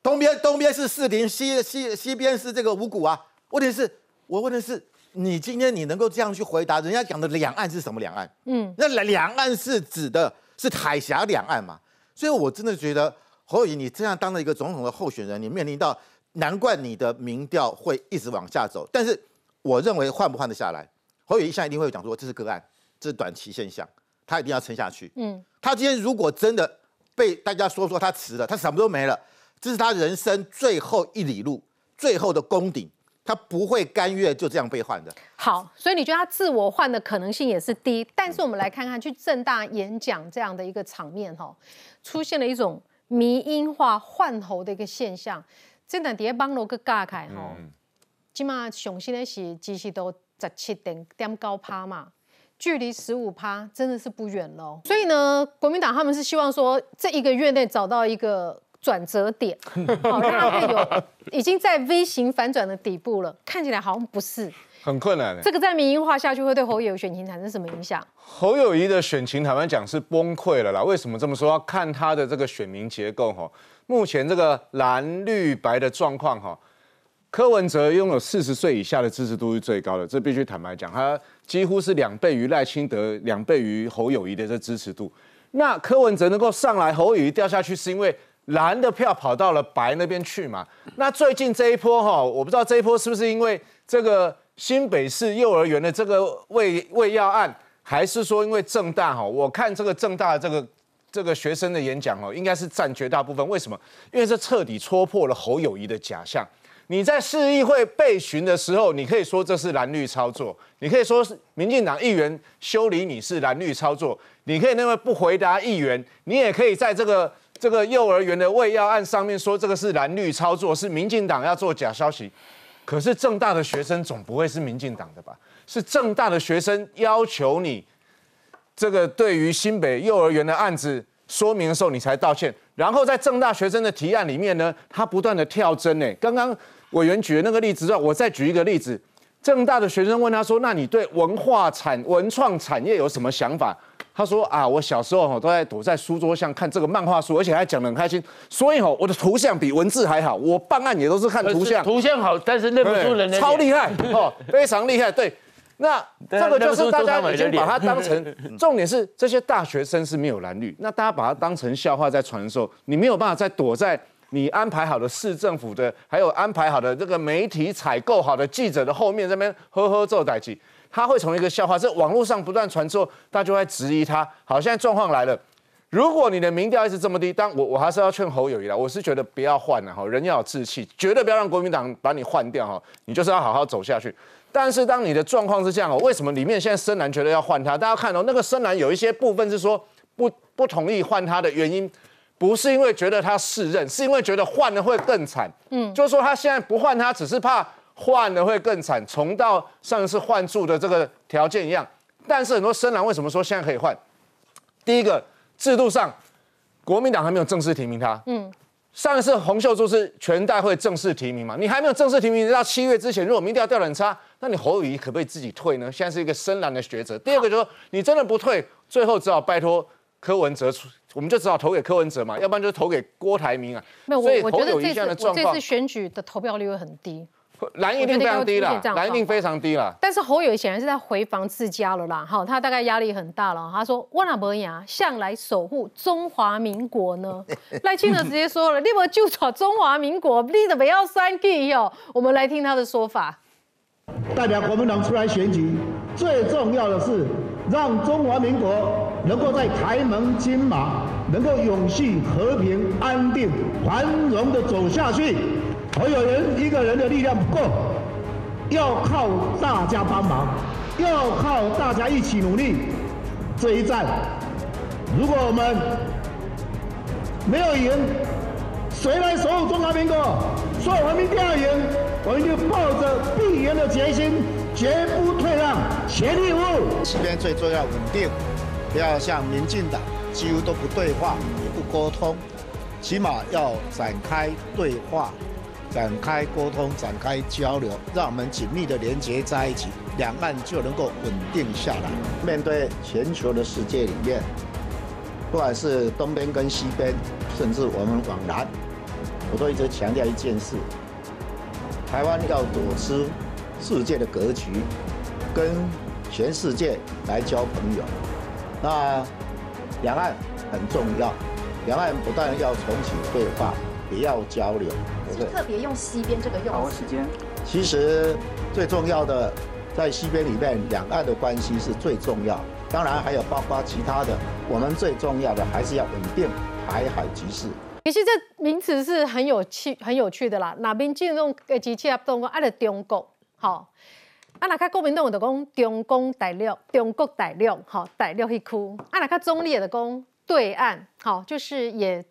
Speaker 15: 东边东边是四林，西西西边是这个五股啊。问题是，我问的是，你今天你能够这样去回答？人家讲的两岸是什么两岸？嗯，那两两岸是指的是海峡两岸嘛？所以我真的觉得侯友宜，你这样当了一个总统的候选人，你面临到，难怪你的民调会一直往下走，但是。我认为换不换得下来，侯友谊现在一定会讲说这是个案，这是短期现象，他一定要撑下去。嗯，他今天如果真的被大家说说他辞了，他什么都没了，这是他人生最后一里路，最后的功顶，他不会甘愿就这样被换的。
Speaker 5: 好，所以你觉得他自我换的可能性也是低，但是我们来看看去正大演讲这样的一个场面哈，出现了一种迷音化换候的一个现象，真的底下帮罗个尬开哈。起码上新的是，其实都十七点点高趴嘛。距离十五趴真的是不远喽。所以呢，国民党他们是希望说，这一个月内找到一个转折点，好让它可以有已经在 V 型反转的底部了，看起来好像不是。
Speaker 8: 很困难。
Speaker 5: 这个在民营化下去会对侯友宜选情产生什么影响？
Speaker 8: 侯友谊的选情，坦白讲是崩溃了啦。为什么这么说？要看他的这个选民结构哈。目前这个蓝绿白的状况哈，柯文哲拥有四十岁以下的支持度是最高的，这必须坦白讲，他几乎是两倍于赖清德，两倍于侯友谊的这支持度。那柯文哲能够上来，侯友谊掉下去，是因为蓝的票跑到了白那边去嘛？那最近这一波哈，我不知道这一波是不是因为这个。新北市幼儿园的这个喂喂药案，还是说因为正大哈？我看这个正大这个这个学生的演讲哦，应该是占绝大部分。为什么？因为这彻底戳破了侯友谊的假象。你在市议会被询的时候，你可以说这是蓝绿操作，你可以说是民进党议员修理你是蓝绿操作，你可以因为不回答议员，你也可以在这个这个幼儿园的喂药案上面说这个是蓝绿操作，是民进党要做假消息。可是正大的学生总不会是民进党的吧？是正大的学生要求你这个对于新北幼儿园的案子说明的时候，你才道歉。然后在正大学生的提案里面呢，他不断的跳针呢。刚刚委员举的那个例子，我再举一个例子。正大的学生问他说：“那你对文化产文创产业有什么想法？”他说啊，我小时候哈都在躲在书桌上看这个漫画书，而且还讲得很开心，所以哈我的图像比文字还好。我办案也都是看图像，
Speaker 7: 图像好，但是认不出人，
Speaker 8: 超厉害哦，非常厉害。对，那 这个就是大家已经把它当成，重点是这些大学生是没有蓝绿，那大家把它当成笑话在传授，你没有办法再躲在你安排好的市政府的，还有安排好的这个媒体采购好的记者的后面这边呵呵做代记。他会从一个笑话，这网络上不断传之后，大家就会质疑他。好，现在状况来了，如果你的民调一直这么低，但我我还是要劝侯友谊啦，我是觉得不要换了哈，人要有志气，绝对不要让国民党把你换掉哈，你就是要好好走下去。但是当你的状况是这样哦，为什么里面现在深蓝觉得要换他？大家看哦，那个深蓝有一些部分是说不不同意换他的原因，不是因为觉得他适任，是因为觉得换了会更惨。嗯，就是说他现在不换他，只是怕。换了会更惨，重到上一次换住的这个条件一样。但是很多深蓝为什么说现在可以换？第一个制度上，国民党还没有正式提名他。嗯，上一次洪秀柱是全代会正式提名嘛？你还没有正式提名，到七月之前，如果民调掉得很差，那你侯友谊可不可以自己退呢？现在是一个深蓝的抉择。第二个就是说，你真的不退，最后只好拜托柯文哲出，我们就只好投给柯文哲嘛，要不然就投给郭台铭啊。
Speaker 5: 没有，我我觉得这次这次选举的投票率会很低。
Speaker 8: 蓝一定非常低了，蓝一定非常低了。
Speaker 5: 但是侯友显然是在回防自家了啦，哈，他大概压力很大了。他说：“我哪伯牙向来守护中华民国呢？” 赖清德直接说了：“你们就找中华民国，你怎么要三 G 哟？”我们来听他的说法。
Speaker 16: 代表国民党出来选举，最重要的是让中华民国能够在台盟金马，能够永续和平、安定、繁荣的走下去。我有人一个人的力量不够，要靠大家帮忙，要靠大家一起努力。这一战，如果我们没有赢，谁来守护中华民国？所以我们一定要赢，我们就抱着必赢的决心，绝不退让，全力以赴。
Speaker 17: 这边最重要稳定，不要像民进党几乎都不对话，也不沟通，起码要展开对话。展开沟通，展开交流，让我们紧密的连接在一起，两岸就能够稳定下来。面对全球的世界里面，不管是东边跟西边，甚至我们往南，我都一直强调一件事：台湾要躲出世界的格局，跟全世界来交朋友。那两岸很重要，两岸不但要重启对话。也要交流，
Speaker 18: 是特别用西边这个用
Speaker 17: 词。其实最重要的，在西边里面，两岸的关系是最重要。当然还有包括其他的，我们最重要的还是要稳定台海局势。
Speaker 5: 其实这名词是很有趣、很有趣的啦。哪边进入个机器啊？中国，啊，就中国，好。啊，那看国民党就讲中共大陆、中国大陆，好，大陆迄区。啊，那看中立的讲对岸，好，就是也。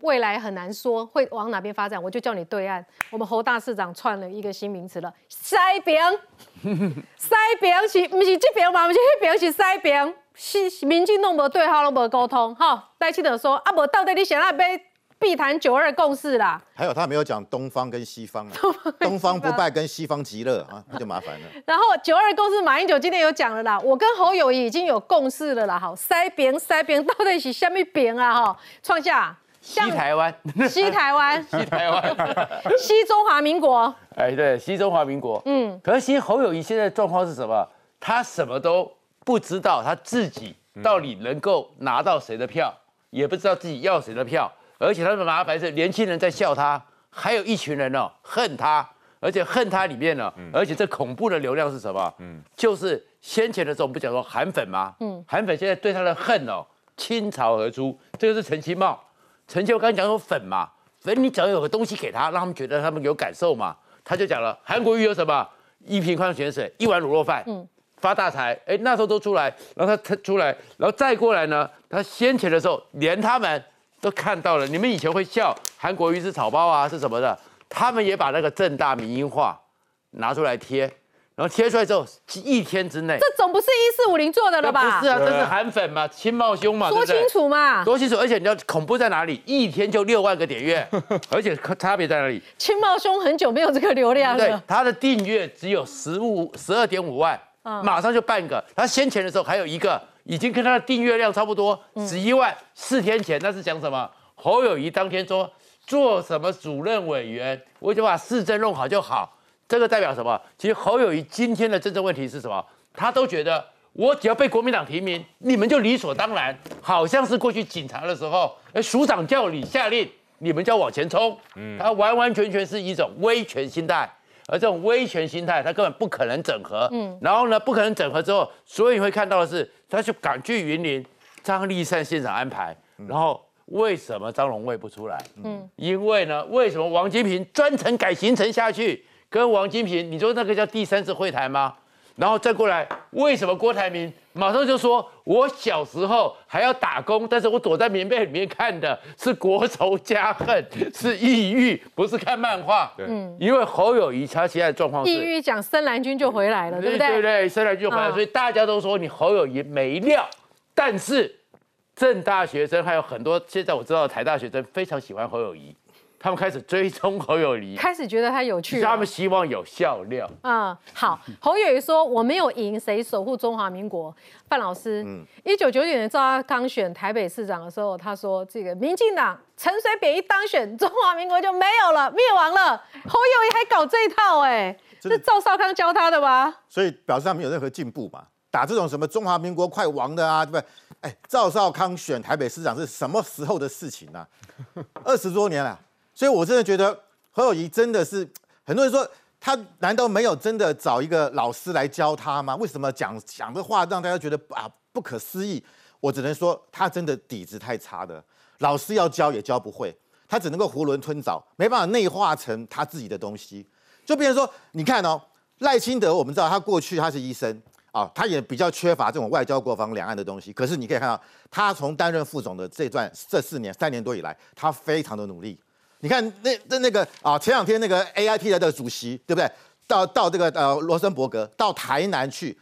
Speaker 5: 未来很难说会往哪边发展，我就叫你对岸。我们侯大市长创了一个新名词了，西边，西边是毋是这边嘛？毋是那边是西边，是民进党无对号，拢无沟通。哈，戴清德说啊，无到底你想要被必谈九二共识啦？
Speaker 15: 还有他没有讲东方跟西方啊，东方不败跟西方极乐啊，那就麻烦了。
Speaker 5: 然后九二共识，马英九今天有讲了啦，我跟侯友谊已经有共识了啦。好，塞边塞边到底是什么边啊？哈，创下。
Speaker 7: 西台湾，
Speaker 5: 西台湾，
Speaker 7: 西台湾，
Speaker 5: 西中华民国。
Speaker 7: 哎，对，西中华民国。嗯，可是其实侯友谊现在的状况是什么？他什么都不知道，他自己到底能够拿到谁的票，也不知道自己要谁的票。而且他的麻烦是，年轻人在笑他，还有一群人哦恨他，而且恨他里面呢，而且这恐怖的流量是什么？嗯，就是先前的时候我们不讲说韩粉吗？嗯，韩粉现在对他的恨哦倾巢而出，这个是陈其茂。陈秋刚讲说粉嘛，粉你只要有个东西给他，让他们觉得他们有感受嘛。他就讲了，韩国瑜有什么？一瓶矿泉水，一碗卤肉饭，嗯，发大财。哎，那时候都出来，然后他他出来，然后再过来呢，他先前的时候，连他们都看到了。你们以前会笑韩国瑜是草包啊，是什么的？他们也把那个正大民营化拿出来贴。然后贴出来之后，一天之内，
Speaker 5: 这总不是一四五零做的了吧？
Speaker 7: 不是啊，这是韩粉嘛，亲冒兄嘛，
Speaker 5: 说清楚嘛，
Speaker 7: 说清楚。而且你知道恐怖在哪里？一天就六万个点阅，而且差别在哪里？
Speaker 5: 亲冒兄很久没有这个流量了。对，
Speaker 7: 他的订阅只有十五十二点五万，马上就半个。他先前的时候还有一个，已经跟他的订阅量差不多，十一万。四天前那是讲什么？侯友谊当天说做什么主任委员，我就把市政弄好就好。这个代表什么？其实侯友谊今天的真正问题是什么？他都觉得我只要被国民党提名，你们就理所当然，好像是过去警察的时候，哎，署长叫你下令，你们就要往前冲。嗯，他完完全全是一种威权心态，而这种威权心态，他根本不可能整合。嗯，然后呢，不可能整合之后，所以你会看到的是，他就赶去云林，张立善现场安排。然后为什么张荣卫不出来？嗯，因为呢，为什么王金平专程改行程下去？跟王金平，你说那个叫第三次会谈吗？然后再过来，为什么郭台铭马上就说，我小时候还要打工，但是我躲在棉被里面看的是国仇家恨，是抑郁，不是看漫画。对，因为侯友谊他现在状况，
Speaker 5: 抑郁讲深蓝军就回来了，对不对？
Speaker 7: 对对，深蓝军回来，所以大家都说你侯友谊没料。但是正大学生还有很多，现在我知道台大学生非常喜欢侯友谊。他们开始追踪侯友谊，
Speaker 5: 开始觉得他有趣，
Speaker 7: 他们希望有笑料。
Speaker 5: 嗯，好，侯友谊说我没有赢，谁守护中华民国？范老师，嗯，一九九九年赵他刚选台北市长的时候，他说这个民进党陈水扁一当选，中华民国就没有了，灭亡了。侯友谊还搞这一套，哎，是赵少康教他的吧？
Speaker 15: 所以表示他没有任何进步嘛？打这种什么中华民国快亡的啊，对不对？哎，赵少康选台北市长是什么时候的事情呢？二十多年了。所以，我真的觉得何友谊真的是很多人说他难道没有真的找一个老师来教他吗？为什么讲讲的话让大家觉得啊不可思议？我只能说他真的底子太差的，老师要教也教不会，他只能够囫囵吞枣，没办法内化成他自己的东西。就比如说，你看哦，赖清德，我们知道他过去他是医生啊，他也比较缺乏这种外交、国防、两岸的东西。可是你可以看到，他从担任副总的这段这四年、三年多以来，他非常的努力。你看那那那个啊，前两天那个 AIP 的的主席，对不对？到到这个呃罗森伯格到台南去，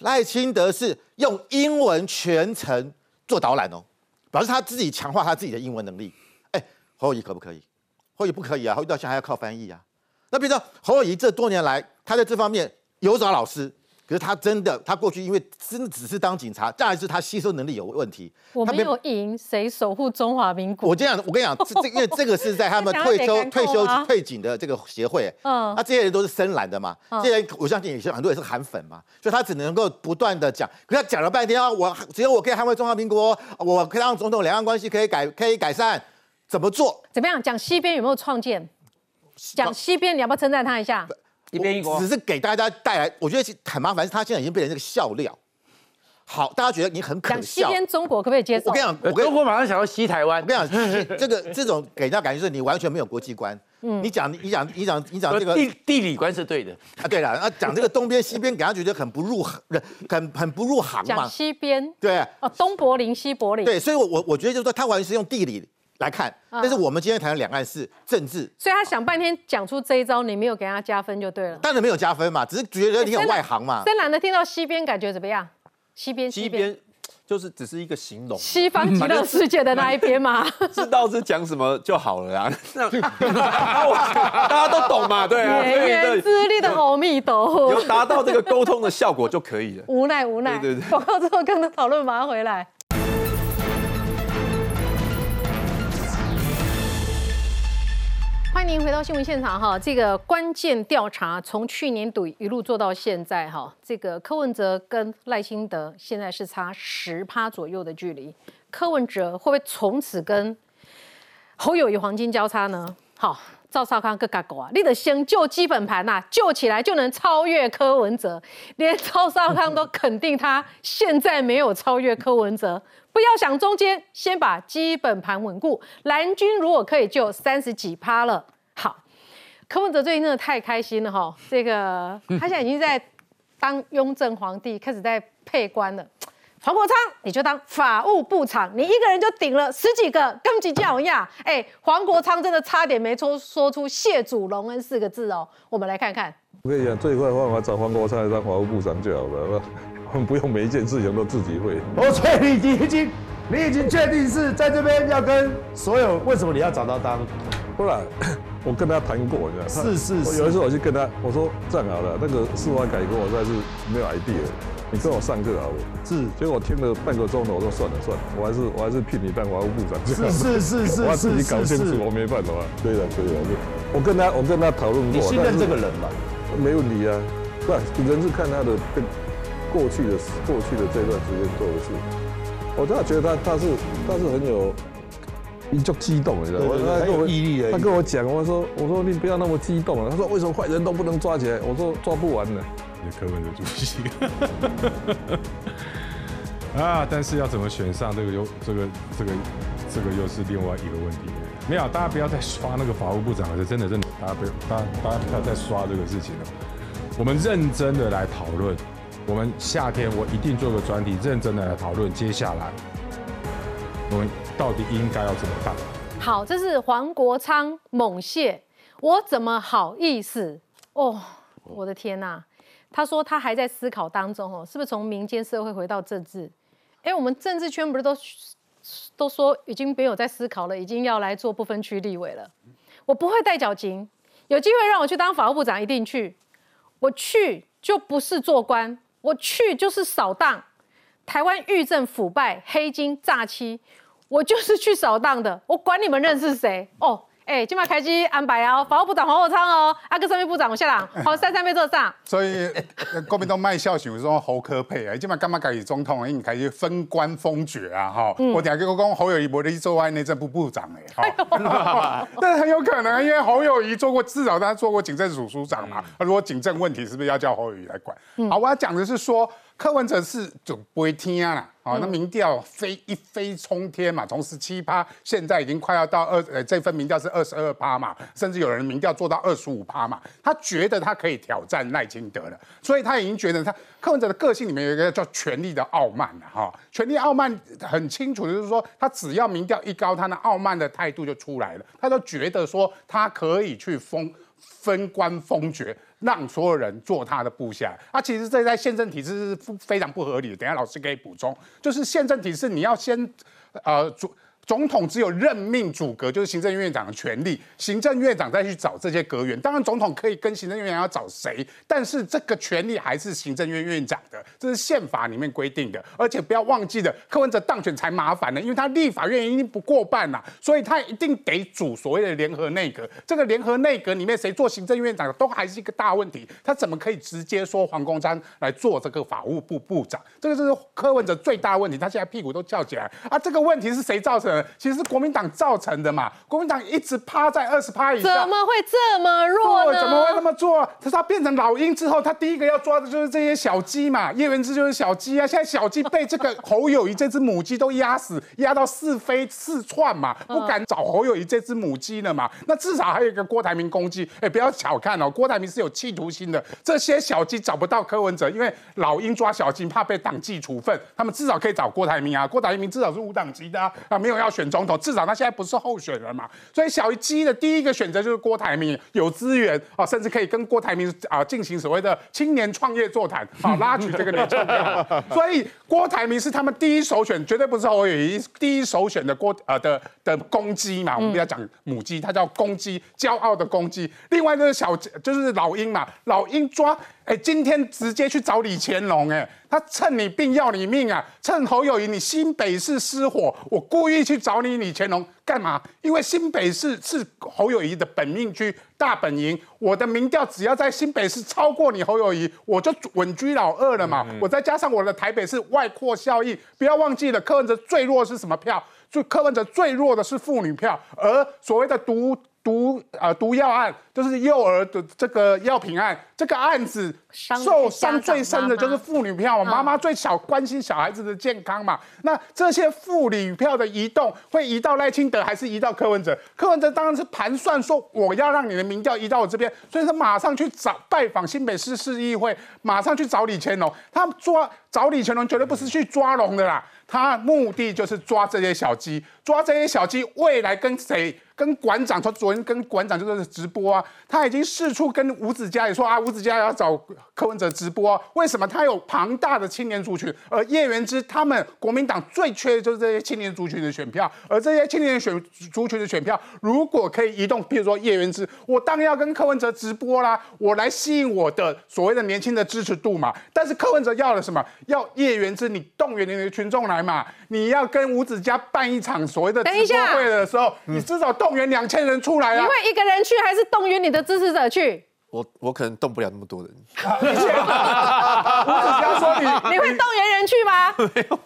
Speaker 15: 赖清德是用英文全程做导览哦，表示他自己强化他自己的英文能力。哎，侯友谊可不可以？侯友谊不可以啊，侯友谊到现在还要靠翻译啊。那比如说侯友谊这多年来，他在这方面有找老师。可是他真的，他过去因为真的只是当警察，再来是他吸收能力有问题。
Speaker 5: 我没有赢，谁守护中华民国？
Speaker 15: 我这样，我跟你讲，这这因为这个是在 他们退休、退休、退警的这个协会。嗯，那这些人都是深蓝的嘛，这些人我相信有些很多也是韩粉嘛，所以他只能够不断的讲。可是他讲了半天啊，我只有我可以捍卫中华民国，我可以让总统两岸关系可以改，可以改善，怎么做？
Speaker 5: 怎么样？讲西边有没有创建？讲西边，你要不要称赞他一下？
Speaker 15: 一边一国，只是给大家带来，我觉得很麻烦。是他现在已经变成这个笑料。好，大家觉得你很可笑。
Speaker 5: 西边中国可不可以接受？
Speaker 15: 我跟你讲，
Speaker 7: 我中国马上想到西台湾。
Speaker 15: 我跟你讲，这个这种给人家感觉是你完全没有国际观。嗯，你讲你讲你讲你讲这个
Speaker 7: 地地理观是对的
Speaker 15: 啊。对了，啊讲这个东边西边，给他觉得很不入行，很很不入行嘛。
Speaker 5: 讲西边，
Speaker 15: 对
Speaker 5: 哦，东柏林西柏林。
Speaker 15: 对，所以我我我觉得就是说，他完全是用地理来看。
Speaker 5: 嗯
Speaker 15: 但是我们今天谈的两岸是政治，
Speaker 5: 所以他想半天讲出这一招，你没有给他加分就对了。
Speaker 15: 当然没有加分嘛，只是觉得你很外行嘛。
Speaker 5: 深蓝的听到西边感觉怎么样？西边
Speaker 9: 西边就是只是一个形容，
Speaker 5: 西方极乐世界的那一边嘛？
Speaker 9: 知道是讲什么就好了啦。那 大家都懂嘛，对啊，所
Speaker 5: 源
Speaker 9: 以
Speaker 5: 源之力的阿弥陀佛，
Speaker 9: 有达到这个沟通的效果就可以了。
Speaker 5: 无奈无奈。
Speaker 9: 对对对
Speaker 5: 广告之后跟他讨论，马上回来。迎您回到新闻现场哈，这个关键调查从去年底一路做到现在哈，这个柯文哲跟赖清德现在是差十趴左右的距离，柯文哲会不会从此跟侯友谊黄金交叉呢？好，赵少康个嘎狗啊，你得先救基本盘呐、啊，救起来就能超越柯文哲，连赵少康都肯定他现在没有超越柯文哲。不要想中间，先把基本盘稳固。蓝军如果可以救三十几趴了，柯文哲最近真的太开心了哈，这个 他现在已经在当雍正皇帝，开始在配官了。黄国昌，你就当法务部长，你一个人就顶了十几个，根本叫呀！哎，黄国昌真的差点没说说出谢主隆恩四个字哦。我们来看看，
Speaker 19: 我跟你讲，最快的方法找黄国昌来当法务部长就好了，我们不用每一件事情都自己会。
Speaker 16: 我所以你已经，你已经确定是在这边要跟所有，为什么你要找他当？
Speaker 19: 不然，我跟他谈过，你知道
Speaker 16: 是是是
Speaker 19: 有一次我去跟他，我说这样好了，那个司法改革我实在是没有 idea，你跟我上课好不。
Speaker 16: 是，
Speaker 19: 结果我听了半个钟头，我说算了算了，我还是我还是聘你当法务部长。
Speaker 16: 是是是是
Speaker 19: 我要自己搞清楚，
Speaker 16: 是是
Speaker 19: 我没办法。可以了可以了，我跟他我跟他讨论过。
Speaker 16: 你信任
Speaker 19: 但是
Speaker 16: 这个人吧？
Speaker 19: 没问题啊，不然人是看他的跟过去的过去的这段时间做的事。我真的觉得他他是他是很有。你就激动，你知道吗？
Speaker 16: 对对对很有毅力
Speaker 19: 他跟我讲，我说我说你不要那么激动了。他说为什么坏人都不能抓起来？我说抓不完的。
Speaker 20: 也柯文哲主席啊，但是要怎么选上这个又这个这个这个又是另外一个问题。没有，大家不要再刷那个法务部长了，真的真的，大家不要大家大家不要再刷这个事情了。我们认真的来讨论，我们夏天我一定做个专题，认真的来讨论接下来我们到底应该要怎么办。
Speaker 5: 好，这是黄国昌猛蟹，我怎么好意思？哦，我的天呐、他说他还在思考当中哦，是不是从民间社会回到政治？哎，我们政治圈不是都都说已经没有在思考了，已经要来做不分区立委了。我不会带脚筋，有机会让我去当法务部长，一定去。我去就不是做官，我去就是扫荡。台湾狱政腐败、黑金、诈欺，我就是去扫荡的。我管你们认识谁哦。哎，今晚开机安排哦，法务部长黄国昌哦，阿哥上面部长我下郎，黄珊珊被坐上。
Speaker 14: 所以呃国民党卖笑想说侯科配啊，今晚干嘛改总统，因为开始分官封爵啊哈。
Speaker 5: 嗯
Speaker 14: 我等下跟我讲侯友谊不会做外内政部部长哎，哈，但很有可能，因为侯友谊做过，至少他做过警政署署长嘛。如果警政问题是不是要叫侯友谊来管？好，我要讲的是说。柯文哲是就不会听啊啦，哦，那民调飞一飞冲天嘛，从十七趴，现在已经快要到二，呃，这份民调是二十二趴嘛，甚至有人民调做到二十五趴嘛，他觉得他可以挑战赖清德了，所以他已经觉得他柯文哲的个性里面有一个叫权力的傲慢了哈，权力傲慢很清楚，就是说他只要民调一高，他那傲慢的态度就出来了，他就觉得说他可以去封。分官封爵，让所有人做他的部下。啊，其实这在宪政体制是非常不合理的。等下老师可以补充，就是宪政体制你要先，呃，主总统只有任命主阁，就是行政院长的权利，行政院长再去找这些阁员。当然，总统可以跟行政院长要找谁，但是这个权利还是行政院院长的，这是宪法里面规定的。而且不要忘记了，柯文哲当选才麻烦呢，因为他立法院已经不过半了，所以他一定得组所谓的联合内阁。这个联合内阁里面谁做行政院长都还是一个大问题。他怎么可以直接说黄公章来做这个法务部部长？这个就是柯文哲最大问题。他现在屁股都翘起来啊！这个问题是谁造成的？其实是国民党造成的嘛。国民党一直趴在二十趴以下，
Speaker 5: 怎么会这么弱呢？
Speaker 14: 怎么会那么做？他他变成老鹰之后，他第一个要抓的就是这些小鸡嘛。叶元之就是小鸡啊，现在小鸡被这个侯友谊这只母鸡都压死，压到四飞四窜嘛，不敢找侯友谊这只母鸡了嘛。那至少还有一个郭台铭攻击，哎，不要小看哦，郭台铭是有企图心的。这些小鸡找不到柯文哲，因为老鹰抓小鸡怕被党纪处分，他们至少可以找郭台铭啊。郭台铭至少是无党籍的啊，啊没有要要选总统，至少他现在不是候选人嘛。所以小鸡的第一个选择就是郭台铭，有资源啊，甚至可以跟郭台铭啊进行所谓的青年创业座谈，啊，拉取这个年轻票。所以郭台铭是他们第一首选，绝对不是侯友谊第一首选的郭呃的的公鸡嘛。我们不要讲母鸡，它叫公鸡，骄傲的公鸡。另外就是小就是老鹰嘛，老鹰抓。哎，今天直接去找李乾隆，哎，他趁你病要你命啊！趁侯友谊你新北市失火，我故意去找你李乾隆干嘛？因为新北市是侯友谊的本命区大本营，我的民调只要在新北市超过你侯友谊，我就稳居老二了嘛。我再加上我的台北市外扩效应，不要忘记了，柯文哲最弱是什么票？就柯文哲最弱的是妇女票，而所谓的毒。毒呃毒药案就是幼儿的这个药品案，这个案子受伤最深的就是妇女票，妈妈最小关心小孩子的健康嘛。那这些妇女票的移动会移到赖清德还是移到柯文哲？柯文哲当然是盘算说我要让你的民调移到我这边，所以他马上去找拜访新北市市议会，马上去找李乾隆。他抓找李乾隆绝对不是去抓龙的啦，他目的就是抓这些小鸡，抓这些小鸡未来跟谁？跟馆长，他昨天跟馆长就是直播啊，他已经四处跟吴子嘉也说啊，吴子嘉要找柯文哲直播，为什么？他有庞大的青年族群，而叶元之他们国民党最缺的就是这些青年族群的选票，而这些青年选族群的选票，如果可以移动，譬如说叶元之，我当然要跟柯文哲直播啦，我来吸引我的所谓的年轻的支持度嘛。但是柯文哲要了什么？要叶元之，你动员你的群众来嘛，你要跟吴子嘉办一场所谓的直播会的时候，你至少。动员两千人出来啊！
Speaker 5: 你会一个人去，还是动员你的支持者去？
Speaker 9: 我我可能动不了那么多人。
Speaker 14: 我只想说你
Speaker 5: 你会动员人去吗？
Speaker 9: 没有，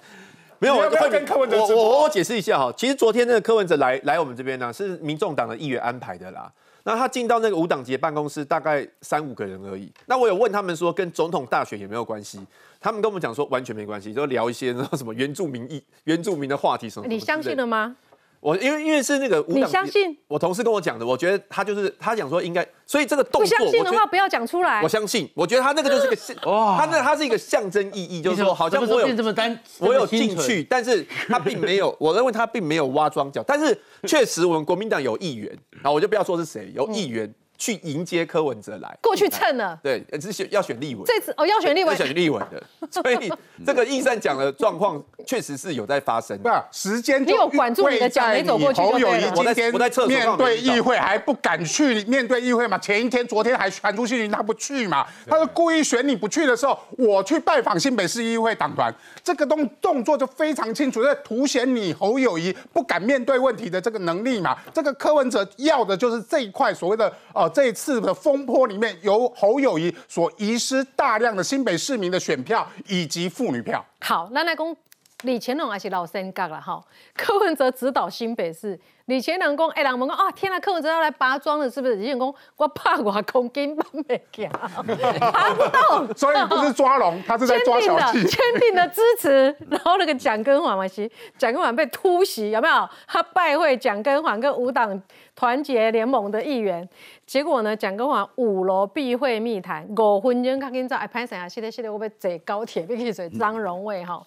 Speaker 9: 没有。我会跟柯文哲我我我解释一下哈。其实昨天那个柯文哲来来我们这边呢，是民众党的议员安排的啦。那他进到那个五党节办公室，大概三五个人而已。那我有问他们说，跟总统大选有没有关系？他们跟我们讲说完全没关系，就聊一些什么原住民意原住民的话题什么。
Speaker 5: 你相信了吗？
Speaker 9: 我因为因为是那个，
Speaker 5: 你相信？
Speaker 9: 我同事跟我讲的，我觉得他就是他讲说应该，所以这个动作，不
Speaker 5: 相信的话不要讲出来。
Speaker 9: 我相信，我觉得他那个就是个哇，他那他是一个象征意义，就是说好像我有
Speaker 7: 这么单，
Speaker 9: 我有进去，但是他并没有，我认为他并没有挖庄脚，但是确实我们国民党有议员，然后我就不要说是谁，有议员。去迎接柯文哲来，
Speaker 5: 过去蹭了，
Speaker 9: 对，是选要选立委，
Speaker 5: 这次哦要选立委，
Speaker 9: 选立委的，所以这个易善讲的状况确实是有在发生。
Speaker 14: 不，时间
Speaker 5: 你有管住你的脚，没走过去
Speaker 14: 侯友谊今天
Speaker 9: 我在厕所
Speaker 14: 面对议会还不敢去面对议会嘛？前一天、昨天还传出信息他不去嘛？他说故意选你不去的时候，我去拜访新北市议会党团，这个动动作就非常清楚，在凸显你侯友谊不敢面对问题的这个能力嘛？这个柯文哲要的就是这一块所谓的这次的。风波里面由侯友谊所遗失大量的新北市民的选票以及妇女票。
Speaker 5: 好，那那公李乾隆也是老三角了哈。柯文哲指导新北市，李乾隆讲，哎，人们讲啊，天呐，柯文哲要来拔庄了，是不是？李乾隆我怕我空金不没行，爬不动，
Speaker 14: 所以不是抓龙，他是在抓小鸡。
Speaker 5: 坚定的支持，然后那个蒋根环嘛，是蒋根环被突袭，有没有？他拜会蒋根环跟五党团结联盟的议员。结果呢？蒋根华五楼避会密谈，五分钟赶紧走哎潘神啊！现在现在我要坐高铁？必须坐张荣卫哈。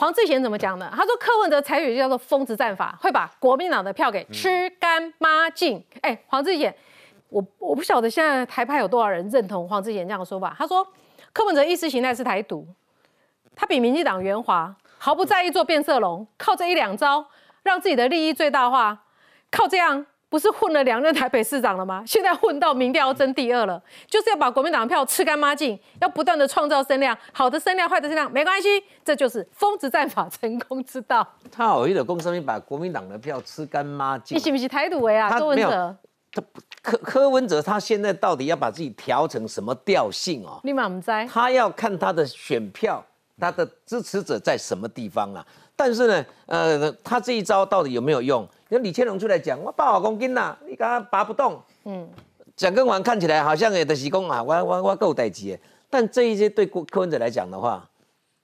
Speaker 5: 黄志贤怎么讲呢？他说柯文哲采取叫做疯子战法，会把国民党的票给吃干抹净。哎，黄志贤，我我不晓得现在台派有多少人认同黄志贤这样的说法。他说柯文哲意识形态是台独，他比民进党圆滑，毫不在意做变色龙，靠这一两招让自己的利益最大化，靠这样。不是混了两任台北市长了吗？现在混到民调要争第二了，就是要把国民党的票吃干抹净，要不断的创造声量，好的声量、坏的声量没关系，这就是疯子战法成功之道。
Speaker 6: 他好意的公声明把国民党的票吃干抹净，
Speaker 5: 你是不是台独为啊？柯文哲，
Speaker 6: 他柯柯文哲他现在到底要把自己调成什么调性哦？
Speaker 5: 立马唔知，
Speaker 6: 他要看他的选票，他的支持者在什么地方啊？但是呢，呃，他这一招到底有没有用？那李乾隆出来讲，我八百公斤呐，你刚刚拔不动。嗯，蒋根环看起来好像也的是讲啊，我我我够代级。但这一些对柯柯文哲来讲的话，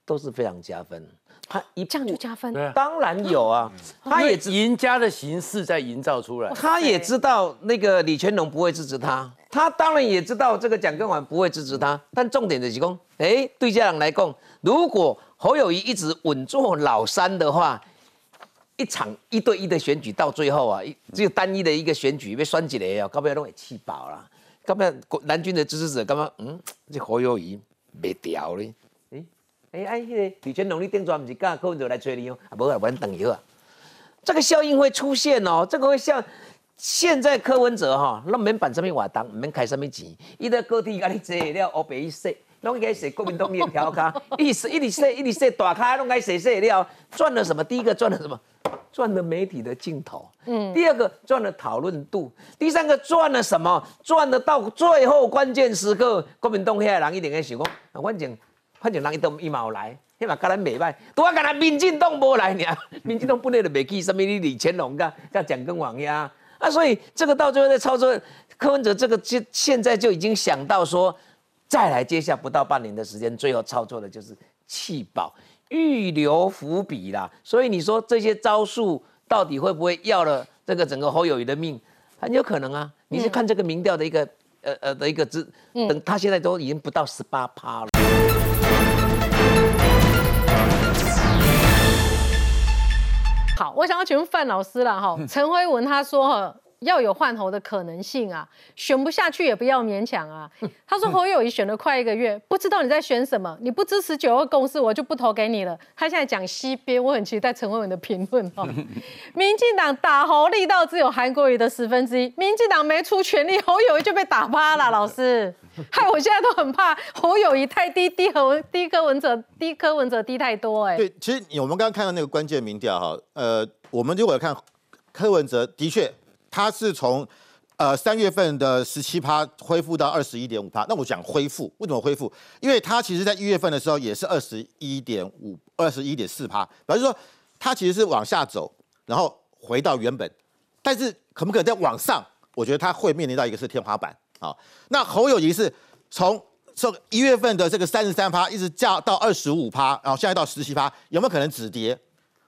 Speaker 6: 都是非常加分。
Speaker 5: 他一这样就加分，
Speaker 6: 当然有啊。
Speaker 7: 他也赢家的形式在营造出来。
Speaker 6: 他也知道那个李乾隆不会支持他，他当然也知道这个蒋根环不会支持他。但重点的是讲，哎，对家长来讲，如果侯友谊一直稳坐老三的话。一场一对一的选举到最后啊，只有单一的一个选举被选起来啊，到尾拢会气爆啦。到尾蓝军的支持者感觉，嗯，这何友谊袂调咧。诶、诶，哎，迄个李全龙你顶转不是甲柯文哲来催你哦，啊，无啊，阮等伊啊。这个效应会出现哦，这个会像现在柯文哲哈，那免办什么活动，唔免开什么钱，伊在各地甲你坐了乌白 一洗，拢该写国民党面条卡，一直一直洗一直洗大卡，拢该写写了，赚了什么？第一个赚了什么？赚了媒体的镜头，嗯，第二个赚了讨论度，第三个赚了什么？赚了到最后关键时刻，国民党遐人一定会想讲，反正反正人一都伊嘛有来，迄嘛甲咱袂歹，拄啊甲咱民进党无来尔，民进党本来就袂记什么你李乾隆甲甲蒋公王呀，啊，所以这个到最后在操作，柯文哲这个就现在就已经想到说，再来接下不到半年的时间，最后操作的就是弃保。预留伏笔啦，所以你说这些招数到底会不会要了这个整个侯友谊的命？很有可能啊！你是看这个民调的一个呃呃的一个值，等他现在都已经不到十八趴了。
Speaker 5: 好，我想要请问范老师了哈，陈辉文他说哈。要有换候的可能性啊，选不下去也不要勉强啊。他说侯友谊选了快一个月，不知道你在选什么，你不支持九二共识，我就不投给你了。他现在讲西边，我很期待陈慧文的评论哦。民进党打侯力道只有韩国瑜的十分之一，民进党没出全力，侯友谊就被打趴了。老师，害我现在都很怕侯友谊太低，低和文低柯文哲低柯文哲低太多哎。
Speaker 15: 对，其实我们刚刚看到那个关键民调哈，呃，我们如果看柯文哲的确。它是从，呃三月份的十七趴恢复到二十一点五趴。那我讲恢复，为什么恢复？因为它其实在一月份的时候也是二十一点五、二十一点四趴，表示说它其实是往下走，然后回到原本。但是可不可以再往上？我觉得它会面临到一个是天花板啊。那侯友谊是从从一月份的这个三十三趴一直降到二十五趴，然后现在到十七趴，有没有可能止跌？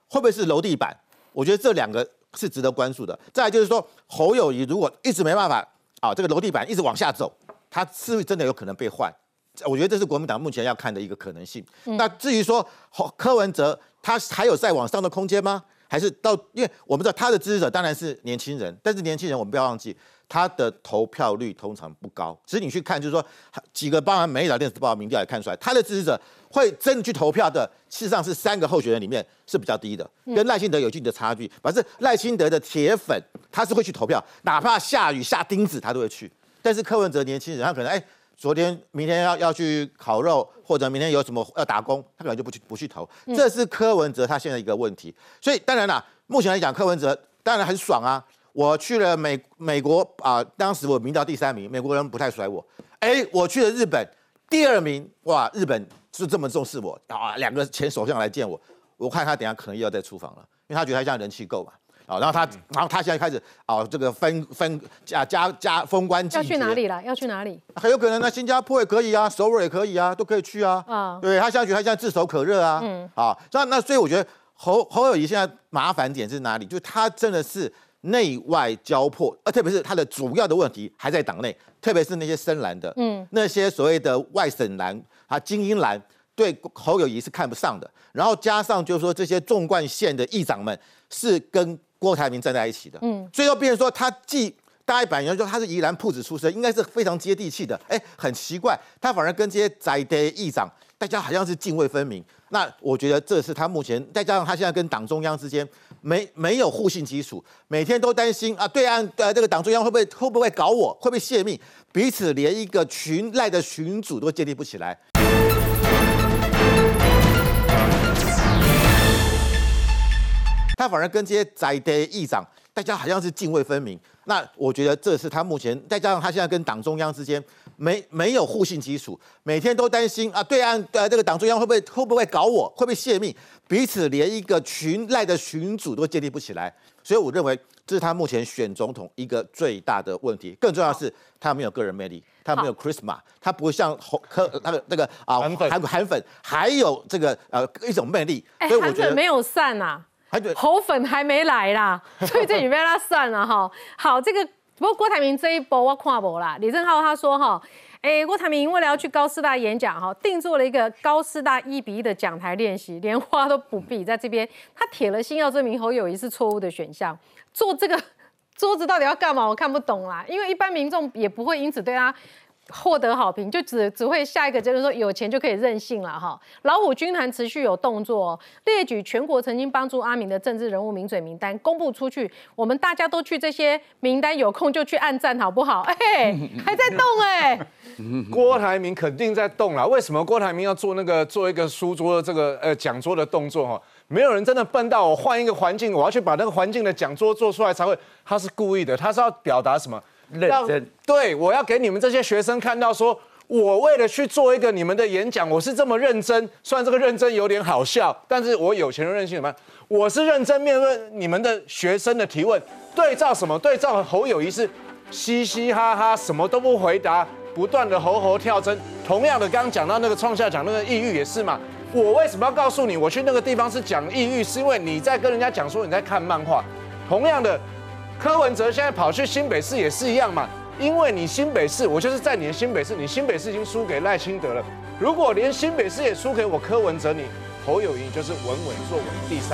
Speaker 15: 会不会是楼地板？我觉得这两个。是值得关注的。再来就是说，侯友谊如果一直没办法啊，这个楼地板一直往下走，他是不是真的有可能被换？我觉得这是国民党目前要看的一个可能性。那至于说侯柯文哲，他还有再往上的空间吗？还是到？因为我们知道他的支持者当然是年轻人，但是年轻人我们不要忘记，他的投票率通常不高。其实你去看，就是说几个包含每一条电子报民调也看出来，他的支持者。会真的去投票的，事实上是三个候选人里面是比较低的，跟赖清德有一定的差距。反正赖清德的铁粉，他是会去投票，哪怕下雨下钉子，他都会去。但是柯文哲年轻人，他可能哎，昨天明天要要去烤肉，或者明天有什么要打工，他可能就不去不去投。这是柯文哲他现在一个问题。所以当然啦，目前来讲，柯文哲当然很爽啊。我去了美美国啊，当时我名到第三名，美国人不太甩我。哎，我去了日本第二名，哇，日本。是这么重视我啊！两个前首相来见我，我看他等下可能又要再出访了，因为他觉得他现在人气够嘛。啊，然后他，然后他现在开始啊，这个分分加加加封关
Speaker 5: 要去哪里了？要去哪里？
Speaker 15: 很有可能，那新加坡也可以啊，首尔也可以啊，都可以去啊。啊，对他现在觉得他现在炙手可热啊。嗯。啊，那那所以我觉得侯侯友谊现在麻烦点是哪里？就他真的是内外交迫，呃，特别是他的主要的问题还在党内，特别是那些深蓝的，嗯，那些所谓的外省蓝。啊精英蓝对侯友谊是看不上的，然后加上就是说这些纵贯线的议长们是跟郭台铭站在一起的，嗯，所以说变成说他既大家本来说他是宜兰铺子出身，应该是非常接地气的，哎，很奇怪，他反而跟这些宅的议长，大家好像是泾渭分明。那我觉得这是他目前再加上他现在跟党中央之间没没有互信基础，每天都担心啊，对岸呃这个党中央会不会会不会搞我，会不会泄密，彼此连一个群赖的群主都建立不起来。他反而跟这些在地议长，大家好像是泾渭分明。那我觉得这是他目前再加上他现在跟党中央之间没没有互信基础，每天都担心啊，对岸呃这个党中央会不会会不会搞我，会不会泄密，彼此连一个群赖的群主都建立不起来。所以我认为这是他目前选总统一个最大的问题。更重要的是，他没有个人魅力，他没有 Christmas，他不会像红科那个那个啊韩韩粉还有这个呃一种魅力。
Speaker 5: 所以我觉得没有散啊。侯粉还没来啦，所以这里面他算了哈。好，这个不过郭台铭这一波我看无啦。李正浩他说哈，哎，郭台铭为了要去高师大演讲，哈，定做了一个高师大一比一的讲台练习，连花都不必，在这边他铁了心要证明侯友谊是错误的选项。做这个桌子到底要干嘛？我看不懂啦，因为一般民众也不会因此对他。获得好评，就只只会下一个结论说有钱就可以任性了哈。老虎军团持续有动作，列举全国曾经帮助阿明的政治人物名嘴名单公布出去，我们大家都去这些名单，有空就去按赞好不好？哎，还在动哎。
Speaker 8: 郭台铭肯定在动了，为什么郭台铭要做那个做一个书桌的这个呃讲桌的动作哈？没有人真的笨到我换一个环境，我要去把那个环境的讲桌做出来才会，他是故意的，他是要表达什么？
Speaker 7: 认真
Speaker 8: 对，我要给你们这些学生看到，说我为了去做一个你们的演讲，我是这么认真。虽然这个认真有点好笑，但是我有钱人任性什么？我是认真面对你们的学生的提问，对照什么？对照侯友谊是嘻嘻哈哈，什么都不回答，不断的吼吼跳针。同样的，刚刚讲到那个创下讲那个抑郁也是嘛。我为什么要告诉你，我去那个地方是讲抑郁，是因为你在跟人家讲说你在看漫画。同样的。柯文哲现在跑去新北市也是一样嘛，因为你新北市，我就是在你的新北市，你新北市已经输给赖清德了。如果连新北市也输给我柯文哲，你侯友谊就是稳稳坐稳第三。